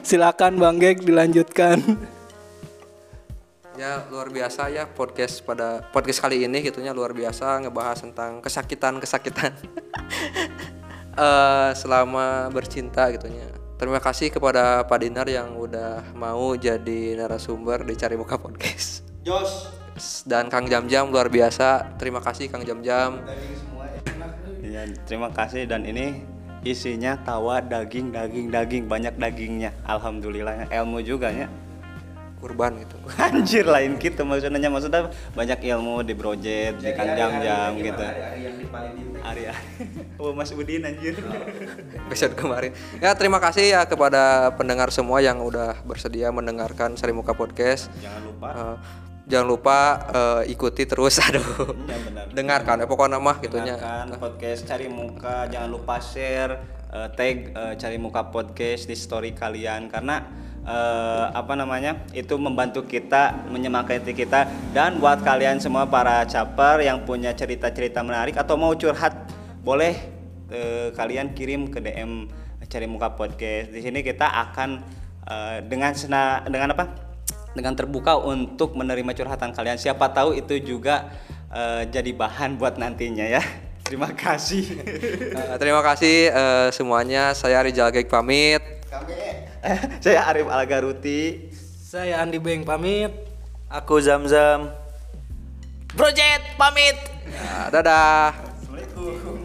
Silakan Bang Gek dilanjutkan. Ya luar biasa ya podcast pada podcast kali ini gitunya luar biasa ngebahas tentang kesakitan-kesakitan [laughs] eh selama bercinta gitunya. Terima kasih kepada Pak Dinar yang udah mau jadi narasumber di Cari Muka Podcast. Jos Dan Kang Jam Jam luar biasa. Terima kasih Kang Jam Jam. Iya, terima kasih dan ini isinya tawa daging daging daging banyak dagingnya. Alhamdulillah ilmu juga ya. Kurban gitu. [laughs] Anjir lain gitu maksudnya maksudnya banyak ilmu di project di Kang Jam Jam gitu. Ari. [laughs] Oh Mas Udin anjir. episode kemarin. Ya terima kasih ya kepada pendengar semua yang udah bersedia mendengarkan Sari Muka Podcast. Jangan lupa Eh, jangan lupa eh, ikuti terus [laughs] aduh. Ya benar. Dengarkan ya pokoknya mah gitunya. Dengarkan podcast cari muka jangan lupa share eh, tag eh, cari muka podcast di story kalian karena eh, apa namanya itu membantu kita menyemangati kita dan buat kalian semua para caper yang punya cerita-cerita menarik atau mau curhat boleh eh, kalian kirim ke DM cari muka podcast di sini kita akan eh, dengan sena dengan apa dengan terbuka untuk menerima curhatan kalian. Siapa tahu itu juga eh, jadi bahan buat nantinya ya. [laughs] Terima kasih. Eh, terima kasih eh, semuanya. Saya Rizal Gek pamit. [laughs] Saya Arif Algaruti. Saya Andi Beng pamit. Aku Zam-Zam Project pamit. Ya, dadah. Assalamualaikum.